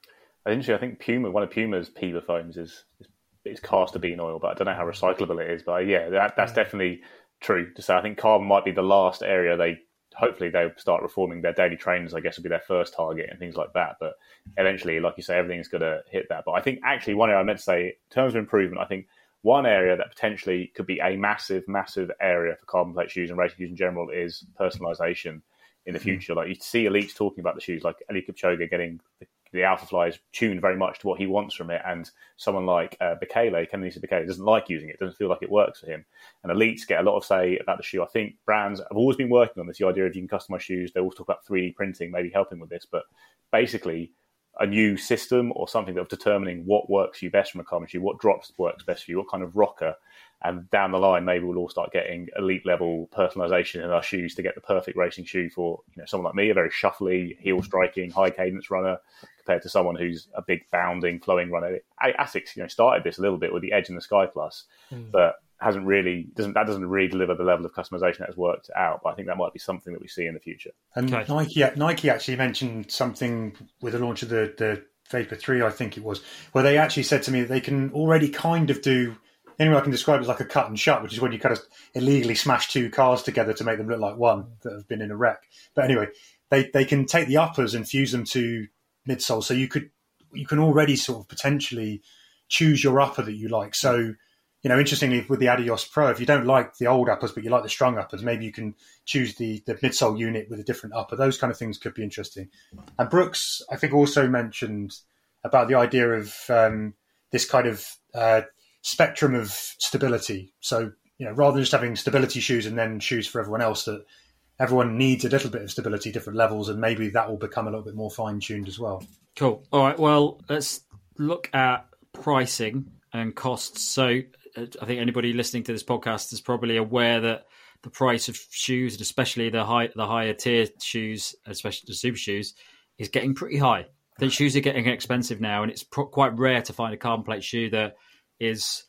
Interesting. I think Puma, one of Puma's Pima foams is, is, is castor bean oil, but I don't know how recyclable it is. But yeah, that, that's definitely true to say. I think carbon might be the last area they hopefully they'll start reforming their daily trainers. I guess will be their first target and things like that. But eventually, like you say, everything's going to hit that. But I think actually one area I meant to say, in terms of improvement, I think one area that potentially could be a massive, massive area for carbon plate shoes and racing shoes in general is personalisation in the hmm. future. Like you see elites talking about the shoes, like Eliud Kipchoge getting the the Alpha Fly is tuned very much to what he wants from it. And someone like uh, Bekele, Kenenisa Bekele, doesn't like using it, doesn't feel like it works for him. And elites get a lot of say about the shoe. I think brands have always been working on this, the idea of you can customize shoes. They always talk about 3D printing, maybe helping with this. But basically, a new system or something of determining what works for you best from a carbon shoe, what drops works best for you, what kind of rocker and down the line, maybe we'll all start getting elite level personalization in our shoes to get the perfect racing shoe for you know someone like me, a very shuffly, heel striking, high cadence runner, compared to someone who's a big bounding, flowing runner. Asics, you know, started this a little bit with the Edge and the Sky Plus, mm. but hasn't really doesn't that doesn't really deliver the level of customization that has worked out. But I think that might be something that we see in the future. And okay. Nike Nike actually mentioned something with the launch of the the Vapor Three, I think it was, where they actually said to me that they can already kind of do anyway, I can describe it as like a cut and shut, which is when you kind of illegally smash two cars together to make them look like one that have been in a wreck. But anyway, they, they can take the uppers and fuse them to midsole. So you could you can already sort of potentially choose your upper that you like. So, you know, interestingly with the Adios Pro, if you don't like the old uppers but you like the strung uppers, maybe you can choose the the midsole unit with a different upper. Those kind of things could be interesting. And Brooks, I think, also mentioned about the idea of um, this kind of uh, spectrum of stability. So, you know, rather than just having stability shoes and then shoes for everyone else, that everyone needs a little bit of stability, different levels, and maybe that will become a little bit more fine tuned as well. Cool. All right. Well, let's look at pricing and costs. So, I think anybody listening to this podcast is probably aware that the price of shoes, and especially the high, the higher tier shoes, especially the super shoes, is getting pretty high. The shoes are getting expensive now, and it's pro- quite rare to find a carbon plate shoe that is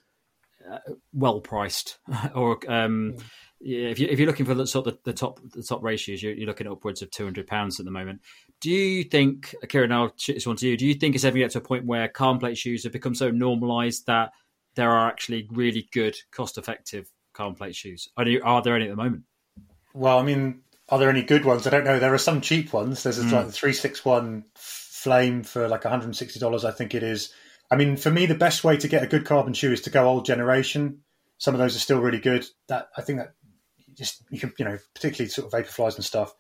uh, well priced, [LAUGHS] or um, yeah, if, you, if you're looking for the sort of the, the top the top ratios, you're, you're looking upwards of two hundred pounds at the moment. Do you think, Kieran? I'll shoot this one to you. Do you think it's ever get to a point where carbon plate shoes have become so normalised that there are actually really good, cost effective carbon plate shoes? Are, there, are there any at the moment? Well, I mean, are there any good ones? I don't know. There are some cheap ones. There's mm. like the three six one flame for like 160 dollars, I think it is. I mean, for me, the best way to get a good carbon shoe is to go old generation. Some of those are still really good. That I think that just you can, you know, particularly sort of vaporflies and stuff.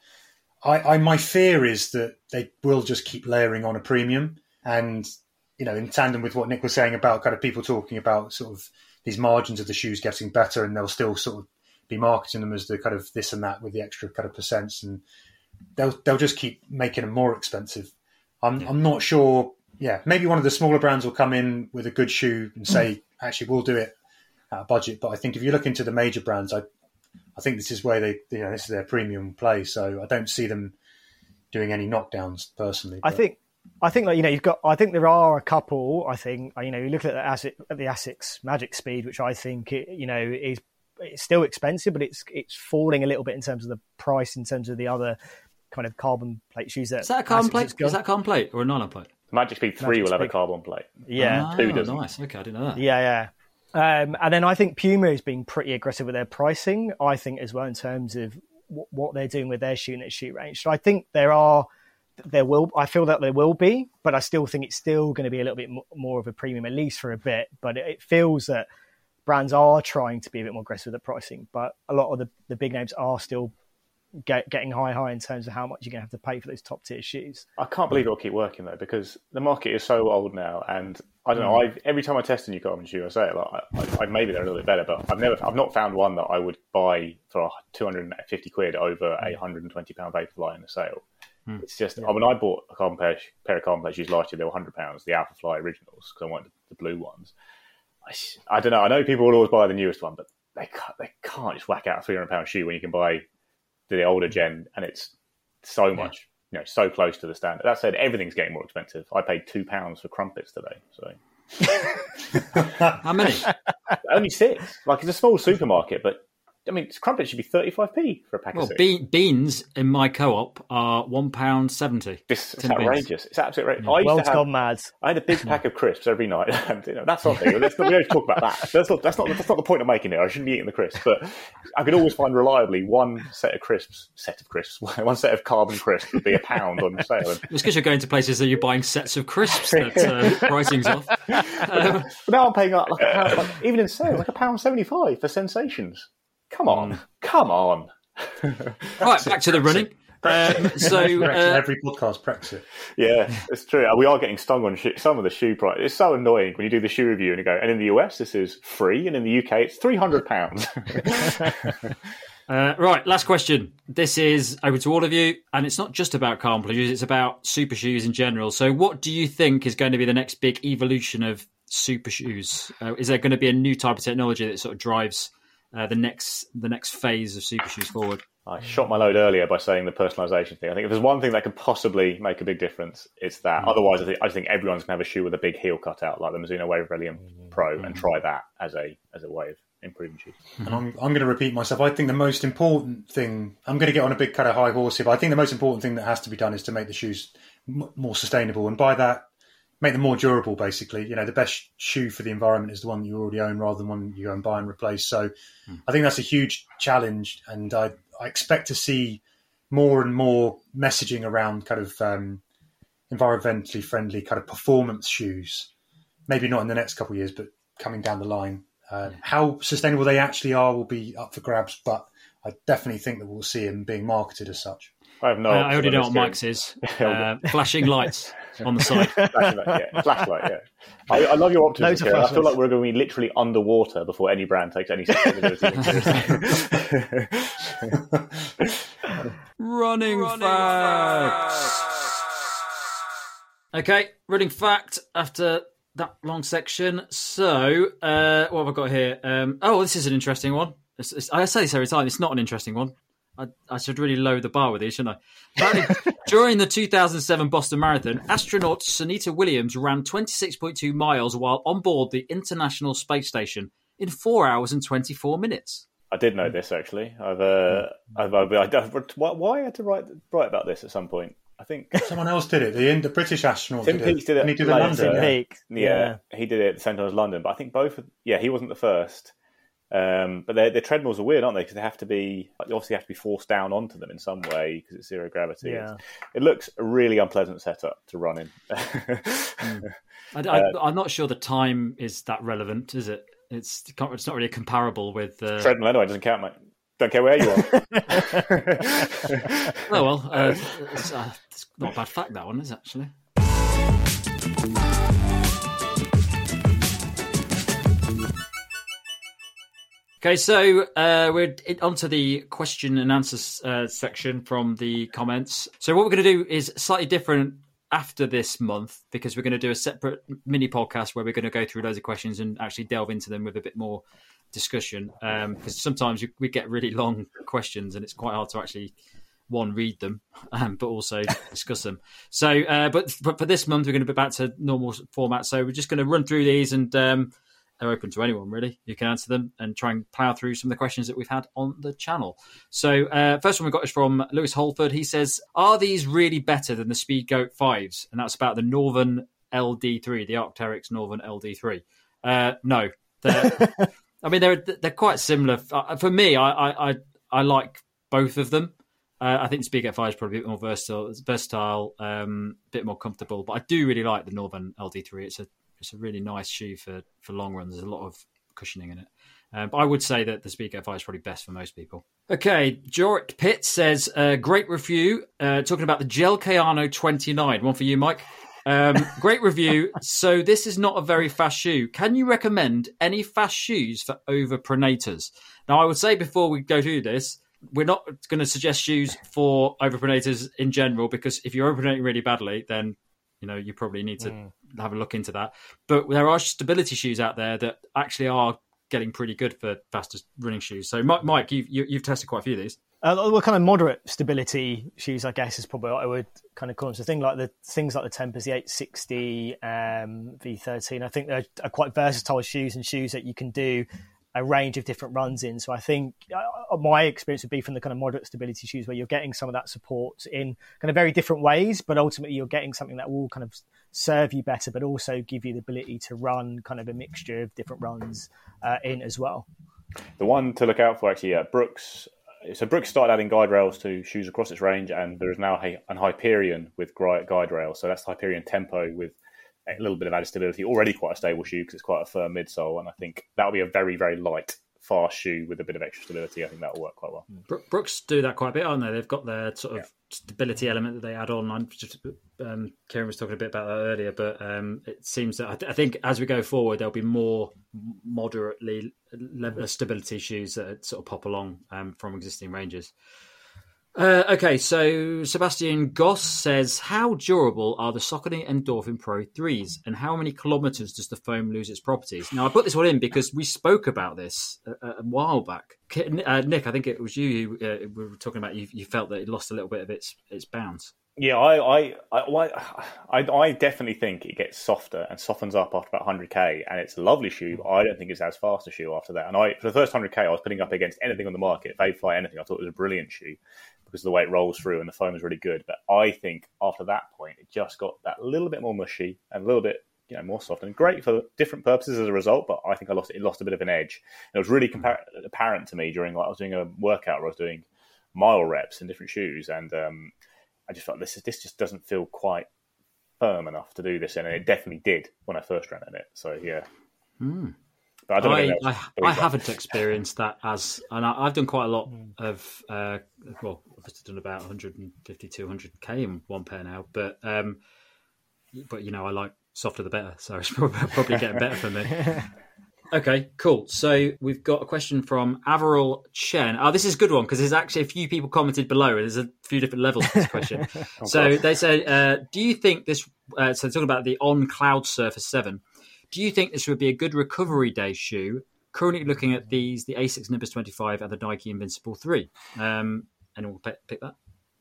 I, I my fear is that they will just keep layering on a premium, and you know, in tandem with what Nick was saying about kind of people talking about sort of these margins of the shoes getting better, and they'll still sort of be marketing them as the kind of this and that with the extra kind of percents, and they'll they'll just keep making them more expensive. I'm yeah. I'm not sure yeah, maybe one of the smaller brands will come in with a good shoe and say, mm. actually, we'll do it at a budget. But I think if you look into the major brands, I, I think this is where they, you know, this is their premium play. So I don't see them doing any knockdowns personally. I think, I think that you know you've got. I think there are a couple. I think you know you look at the Asics, at the Asics Magic Speed, which I think it, you know is it's still expensive, but it's it's falling a little bit in terms of the price in terms of the other kind of carbon plate shoes. That is that a carbon plate? Is that a carbon plate or a nylon plate? Magic Speed 3 Magic will have a carbon plate. Yeah. Oh, Two doesn't. Nice. Okay, I didn't know that. Yeah, yeah. Um, and then I think Puma has been pretty aggressive with their pricing, I think, as well, in terms of w- what they're doing with their shoe and their shoe range. So I think there are, there will, I feel that there will be, but I still think it's still going to be a little bit more of a premium, at least for a bit. But it feels that brands are trying to be a bit more aggressive with the pricing, but a lot of the, the big names are still get, getting high high in terms of how much you're going to have to pay for those top tier shoes. I can't believe it'll keep working though, because the market is so old now, and I don't know. Mm. I every time I test a new carbon shoe, I say it like I, I, maybe they're a little bit better, but I've never, I've not found one that I would buy for two hundred and fifty quid over a hundred and twenty pound Vaporfly in a sale. Hmm. It's just yeah. when I bought a carbon pair, pair of carbon shoes last year, they were hundred pounds, the Alpha Fly originals, because I wanted the blue ones. I, I don't know. I know people will always buy the newest one, but they can't, they can't just whack out a three hundred pound shoe when you can buy the older gen, and it's so much, you know, so close to the standard. That said, everything's getting more expensive. I paid two pounds for crumpets today, so. [LAUGHS] How many? [LAUGHS] Only six. Like it's a small supermarket, but I mean, crumpets should be thirty-five p for a pack well, of six. Be- beans in my co-op are one pound seventy. This is outrageous. Beans. It's absolutely outrageous. Yeah. World's have, gone mad. I had a big pack of crisps every night, [LAUGHS] and you know, that's not. Let's not, we don't talk about that. That's not. That's not. That's not the point of making it. I shouldn't be eating the crisps, but I could always find reliably one set of crisps, set of crisps, [LAUGHS] one set of carbon crisps would be a pound on sale. [LAUGHS] It's because you're going to places that you're buying sets of crisps that uh, pricing's off. Um, but now I'm paying like, a pound, like even in sale, like a pound seventy-five for sensations. Come on, mm. come on. [LAUGHS] right, back to the running. Um, so uh, every podcast Brexit. Yeah, [LAUGHS] it's true. We are getting stung on some of the shoe price. It's so annoying when you do the shoe review and you go, and in the US this is free, and in the UK it's three hundred pounds. [LAUGHS] uh, right, last question. This is over to all of you, and it's not just about carbon shoes; it's about super shoes in general. So, what do you think is going to be the next big evolution of super shoes? Uh, is there going to be a new type of technology that sort of drives uh, the next the next phase of super shoes forward. I shot my load earlier by saying the personalisation thing. I think if there's one thing that could possibly make a big difference, it's that. Mm. Otherwise, I think, I think everyone's going to have a shoe with a big heel cut out, like the Mizuno Wave Rebellion mm. Pro, and try that as a as a way of improving shoes. And I'm, I'm going to repeat myself. I think the most important thing, I'm going to get on a big kind of high horse here, but I think the most important thing that has to be done is to make the shoes m- more sustainable. And by that, make them more durable. Basically, you know, the best shoe for the environment is the one you already own, rather than one you go and buy and replace. So, mm. I think that's a huge challenge, and I, I expect to see more and more messaging around kind of um, environmentally friendly kind of performance shoes. Maybe not in the next couple of years, but coming down the line. Uh, how sustainable they actually are will be up for grabs, but I definitely think that we'll see them being marketed as such. I have no. Uh, I already know what Mike's is. [LAUGHS] Uh, flashing lights on the side. [LAUGHS] Flashlight, yeah. Flashlight, yeah. I, I love your optimism here. I feel like we're going to be literally underwater before any brand takes any sustainability [LAUGHS] [LAUGHS] Running, Running facts. Okay, running fact after that long section. So, uh, what have I got here? Um, oh, this is an interesting one. It's, it's, I say this every time. It's not an interesting one. I, I, should really lower the bar with these, shouldn't I? [LAUGHS] during the 2007 Boston Marathon, astronaut Sunita Williams ran 26.2 miles while on board the International Space Station in four hours and 24 minutes. I did know this actually. I've, uh, I've, I've, I've, why I had to write write about this at some point. I think [LAUGHS] someone else did it. The the British astronaut Tim did, Peake did it. And he did it in London. Peake. Yeah. yeah. he did it at the same time as London. But I think both. Yeah, he wasn't the first. Um, but the treadmills are weird, aren't they? Because they have to be obviously have to be forced down onto them in some way because it's zero gravity. Yeah. It looks a really unpleasant setup to run in. mm. [LAUGHS] I, am not sure the time is that relevant, is it? It's it's not really comparable with uh... treadmill anyway. Doesn't count, mate. Don't care where you are. [LAUGHS] oh well, uh, [LAUGHS] it's, uh, it's not a bad fact that one is actually. Okay, so uh, we're onto the question and answer uh, section from the comments. So what we're going to do is slightly different after this month because we're going to do a separate mini podcast where we're going to go through loads of questions and actually delve into them with a bit more discussion. Because um, sometimes we get really long questions and it's quite hard to actually one read them, [LAUGHS] um, but also discuss them. So, uh, but, but for this month we're going to be back to normal format. So we're just going to run through these and. Um, they're open to anyone really. You can answer them and try and plow through some of the questions that we've had on the channel. So, uh, first one we got is from Lewis Holford. He says, "Are these really better than the Speedgoat fives?" And that's about the Norvan LD3, the Arc'teryx Norvan LD3. Uh, no, [LAUGHS] I mean they're they're quite similar. Uh, for me, I I I, like both of them. Uh, I think the Speedgoat 5 is probably a bit more versatile, versatile, um, a bit more comfortable. But I do really like the Norvan LD3. It's a it's a really nice shoe for for long runs. There's a lot of cushioning in it. Um, but I would say that the Speedgoat 5 is probably best for most people. Okay, Jorick Pitt says, uh, great review, uh, talking about the Gel Kayano 29. One for you, Mike. Um, [LAUGHS] great review. So this is not a very fast shoe. Can you recommend any fast shoes for overpronators? Now, I would say before we go through this, we're not going to suggest shoes for overpronators in general because if you're overpronating really badly, then you know you probably need to mm. Have a look into that. But there are stability shoes out there that actually are getting pretty good for fastest running shoes. So, Mike, you've you, have you have tested quite a few of these. Uh, well, kind of moderate stability shoes, I guess, is probably what I would kind of call them. So, thing like the things like the Tempus, the 860, um, V13. I think they're quite versatile shoes and shoes that you can do a range of different runs in. So I think my experience would be from the kind of moderate stability shoes where you're getting some of that support in kind of very different ways, but ultimately you're getting something that will kind of serve you better, but also give you the ability to run kind of a mixture of different runs uh, in as well. The one to look out for actually, uh, Brooks. So Brooks started adding guide rails to shoes across its range, and there is now an Hyperion with guide rails. So that's Hyperion Tempo with a little bit of added stability. Already quite a stable shoe because it's quite a firm midsole, and I think that'll be a very very light fast shoe with a bit of extra stability. I think that'll work quite well. Brooks do that quite a bit, aren't they? They've got their sort of yeah. stability element that they add on. I'm just, um, Kieran was talking a bit about that earlier, but um, it seems that I, th- I, think as we go forward, there'll be more moderately level stability shoes that sort of pop along um, from existing ranges. Uh, okay, so Sebastian Goss says, How durable are the Saucony Endorphin Pro 3s and how many kilometers does the foam lose its properties? Now, I put this one in because we spoke about this a, a while back. Uh, Nick, I think it was you who uh, we were talking about, you, you, felt that it lost a little bit of its, its bounce. Yeah, I, I, I, I, I definitely think it gets softer and softens up after about 100k, and it's a lovely shoe. But I don't think it's as fast a shoe after that. And I, for the first 100k, I was putting up against anything on the market, Vaporfly, anything. I thought it was a brilliant shoe because of the way it rolls through and the foam is really good. But I think after that point, it just got that little bit more mushy and a little bit you know more soft and great for different purposes as a result. But I think I lost it lost a bit of an edge. And it was really compar- apparent to me during like I was doing a workout where I was doing mile reps in different shoes, and um, I just felt this is this just doesn't feel quite firm enough to do this, and it definitely did when I first ran in it. So yeah. Mm. But I, I, I, I haven't experienced that as, and I, have done quite a lot hmm. of, uh, well, I've done about 150, 200k in one pair now, but, um, but you know, I like softer the better, so [LAUGHS] it's probably, probably getting better for me. [LAUGHS] Okay, cool. So we've got a question from Averil Chen. Oh, this is a good one because there's actually a few people commented below. And there's a few different levels to this question. [LAUGHS] oh, so God. they say, uh, do you think this? Uh, so talking about the on Cloud Surfer Seven. Do you think this would be a good recovery day shoe? Currently looking at these, the Asics Nimbus 25 and the Nike Invincible 3. Um, anyone pick, pick that?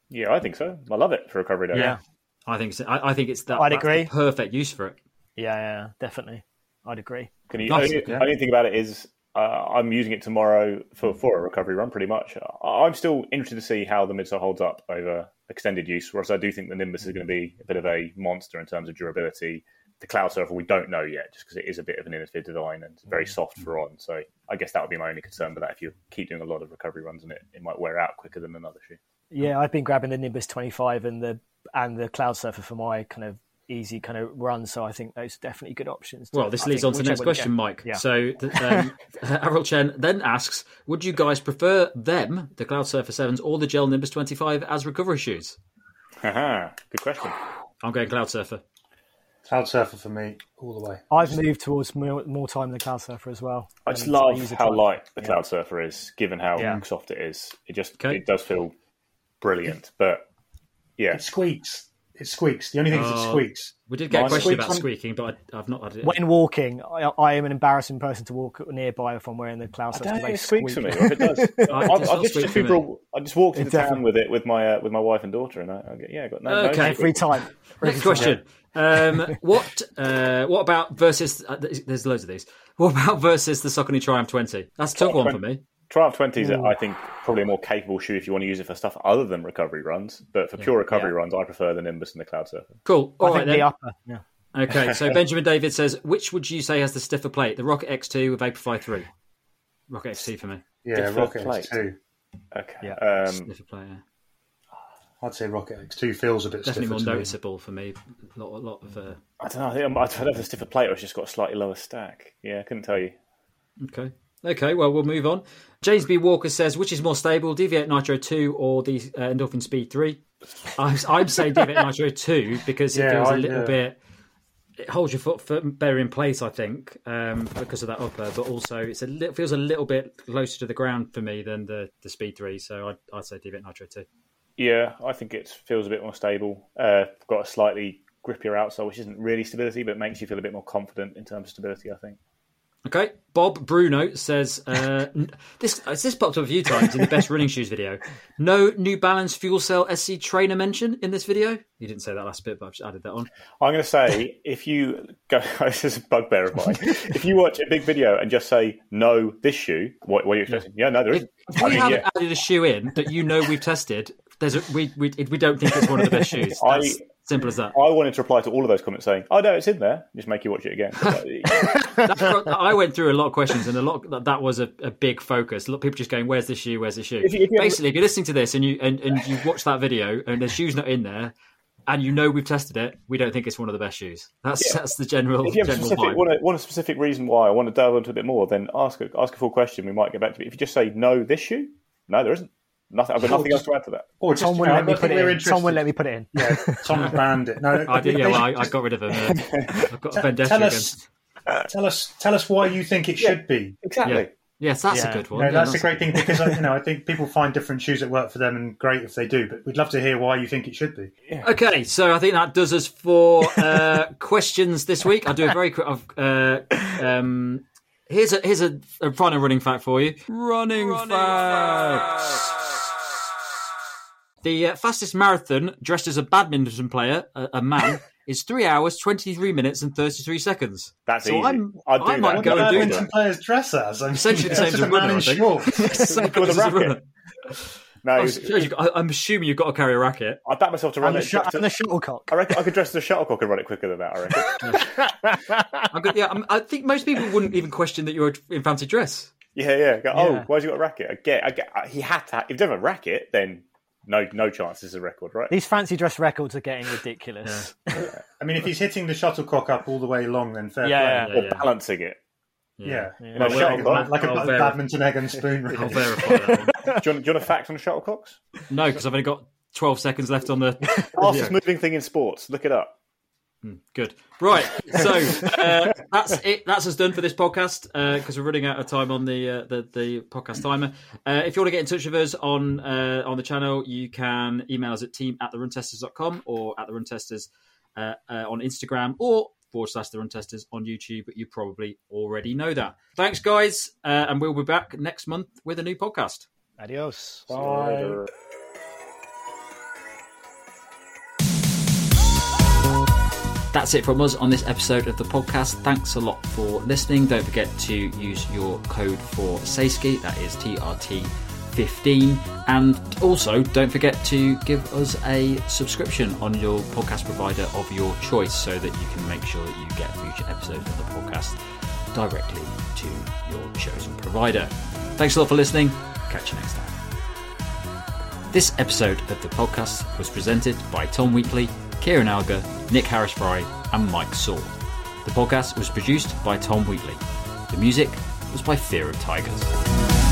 Yeah, I think so. I love it for recovery day. Yeah, I think so. I, I think it's that. I'd agree. perfect use for it. Yeah, yeah, definitely. I'd agree. Can you? Nice, only, yeah. only thing about it is uh, I'm using it tomorrow for, for a recovery run, pretty much. I'm still interested to see how the midsole holds up over extended use, whereas I do think the Nimbus is going to be a bit of a monster in terms of durability the cloud surfer we don't know yet just because it is a bit of an innovative design and very soft for on. So i guess that would be my only concern but that if you keep doing a lot of recovery runs in it it might wear out quicker than another shoe yeah i've been grabbing the nimbus 25 and the and the cloud surfer for my kind of easy kind of run so i think those are definitely good options well this I leads on to the next question mike. Yeah. so um, [LAUGHS] [LAUGHS] Harold Chen then asks would you guys prefer them the cloud surfer 7s or the gel nimbus 25 as recovery shoes [LAUGHS] good question. I'm going cloud surfer Cloud Surfer for me, all the way. I've moved towards more, more time than Cloud Surfer as well. I just love how light the Cloud Surfer is, given how yeah. soft it is. It just okay. it does feel brilliant, but yeah, it squeaks. It squeaks. The only thing uh, is it oh, squeaks. We did get Mine a question about squeaking, but I, have not had it. When walking, I, I, am an embarrassing person to walk nearby if I'm wearing the cloud surfer. It squeaks squeak. for me. If it does, [LAUGHS] I, I, I, just, just I just walked into town with it with my uh, with my wife and daughter, and I, get, yeah, I got no. Okay, no every time. Next question. Um, [LAUGHS] what uh, what about versus? Uh, there's loads of these. What about versus the Saucony Triumph 20? That's a tough one for me. Triumph 20 is, I think, probably a more capable shoe if you want to use it for stuff other than recovery runs. But for pure recovery yeah. runs, I prefer the Nimbus and the Cloud Surfer. Cool. All I right, then. The upper, yeah. Okay, so [LAUGHS] Benjamin David says, which would you say has the stiffer plate, the Rocket X2 with Vaporfly 3? Rocket X2 for me. Yeah, Different Rocket plate. X2. Okay. Yeah. Um, stiffer plate, yeah. I'd say Rocket X2 feels a bit definitely more noticeable me. for me. A lot, a lot of. Uh... I don't know. I, think I don't know if the stiffer plate or it's just got a slightly lower stack. Yeah, I couldn't tell you. Okay. Okay, well, we'll move on. James B. Walker says, which is more stable, Deviate Nitro 2 or the uh, Endorphin Speed 3? I'm, I'm saying Deviate Nitro 2 because it feels a I- little yeah. bit. It holds your foot, foot better in place, I think, um, because of that upper. But also, it's a li- feels a little bit closer to the ground for me than the, the Speed Three. So I'd, I'd say Deviate Nitro Two. Yeah, I think it feels a bit more stable. Uh, got a slightly grippier outsole, which isn't really stability, but makes you feel a bit more confident in terms of stability. I think. Okay, Bob Bruno says uh, this. uh, This popped up a few times in the best running shoes video. No New Balance Fuel Cell SC trainer mention in this video. You didn't say that last bit, but I've just added that on. I'm going to say if you go, [LAUGHS] this is a bugbear of mine. if you watch a big video and just say no, this shoe, what, what are you expecting? Yeah, no, there If, isn't. if I we mean, haven't yeah. added a shoe in that you know we've tested, there's a, we, we we don't think it's one of the best [LAUGHS] shoes. I- That's simple as that. I wanted to reply to all of those comments saying, "Oh no, it's in there." Just make you watch it again. [LAUGHS] I went through a lot of questions, and a lot that, that was a, a big focus. A lot of people just going, "Where's the shoe? Where's the shoe?" If you- if you- Basically, if you're listening to this and you and, and you watch that video and the shoe's not in there, and you know we've tested it, we don't think it's one of the best shoes. That's that's the general if you have general specific, vibe. want, a, want a specific reason why, I want to delve into a bit more, then ask a, ask a full question. We might get back to it. If you just say no, this shoe, no, there isn't. Nothing. I've got nothing else to add to that. Or just, Tom you wouldn't let me put it in. interested. Tom wouldn't let me put it in. Yeah, Tom [LAUGHS] banned it. No, I did, yeah, well, I, I got rid of them. Yeah. [LAUGHS] I've got a vendetta tell against. us, tell us, tell us why you think it should be. Exactly. Yeah. Yes, that's Yeah. a good one. know, Yeah, that's a great thing because you know I think people find different shoes that work for them, and great if they do. But we'd love to hear why you think it should be. Okay, so I think that does us for uh, [LAUGHS] questions this week. I'll do a very quick. Uh, um, here's a here's a, a final running fact for you. Running, facts. The uh, fastest marathon dressed as a badminton player, a, a man, [LAUGHS] is three hours, twenty three minutes, and thirty three seconds. That's so easy. I'm, I'd do I might that. go and do badminton players dress as. I mean, Essentially the it's [LAUGHS] same just as a a man runner, in shorts. [LAUGHS] Same With a as a racket. runner. No, I, suppose you've got- I'm assuming you've got to carry a racket. I'd back myself to run And it. sh- and the shuttlecock. I reckon I could dress as a shuttlecock and run it quicker than that. I reckon. I'm good, yeah, I'm, I think most people wouldn't even question that you're in fancy dress. yeah, yeah. Go, oh, Yeah. why's you got a racket? I get, I get. He had to. Have, if you don't have a racket, then no, no chance. This is a record, right? These fancy dress records are getting ridiculous. [LAUGHS] I mean, if he's hitting the shuttlecock up all the way long, then fair Yeah, play. or yeah. balancing it. Yeah, You know, Well, like, shuttlecock. a, like a I'll ba- ver- badminton egg and spoon. I'll verify [LAUGHS] that one. Do you, want, do you want a fact on shuttlecocks? No, because I've only got 12 seconds left on the. [LAUGHS] Fastest moving thing in sports. Look it up. Good. Right. So uh, that's it. That's us done for this podcast because we're running out of time on the uh, the, the podcast timer. Uh, if you want to get in touch with us on uh, on the channel, you can email us at team at the runtesters.com or at the runtesters uh, uh, on Instagram or forward slash the runtesters on YouTube. But you probably already know that. Thanks, guys. Uh, and we'll be back next month with a new podcast. Adios. Bye. That's it from us on this episode of the podcast. Thanks a lot for listening. Don't forget to use your code for Saysky, that is TRT15. And also, don't forget to give us a subscription on your podcast provider of your choice so that you can make sure that you get future episodes of the podcast directly to your chosen provider. Thanks a lot for listening. Catch you next time. This episode of the podcast was presented by Tom Wheatley, Kieran Alger, Nick Harris Fry, and Mike Saw. The podcast was produced by Tom Wheatley. The music was by Fear of Tigers.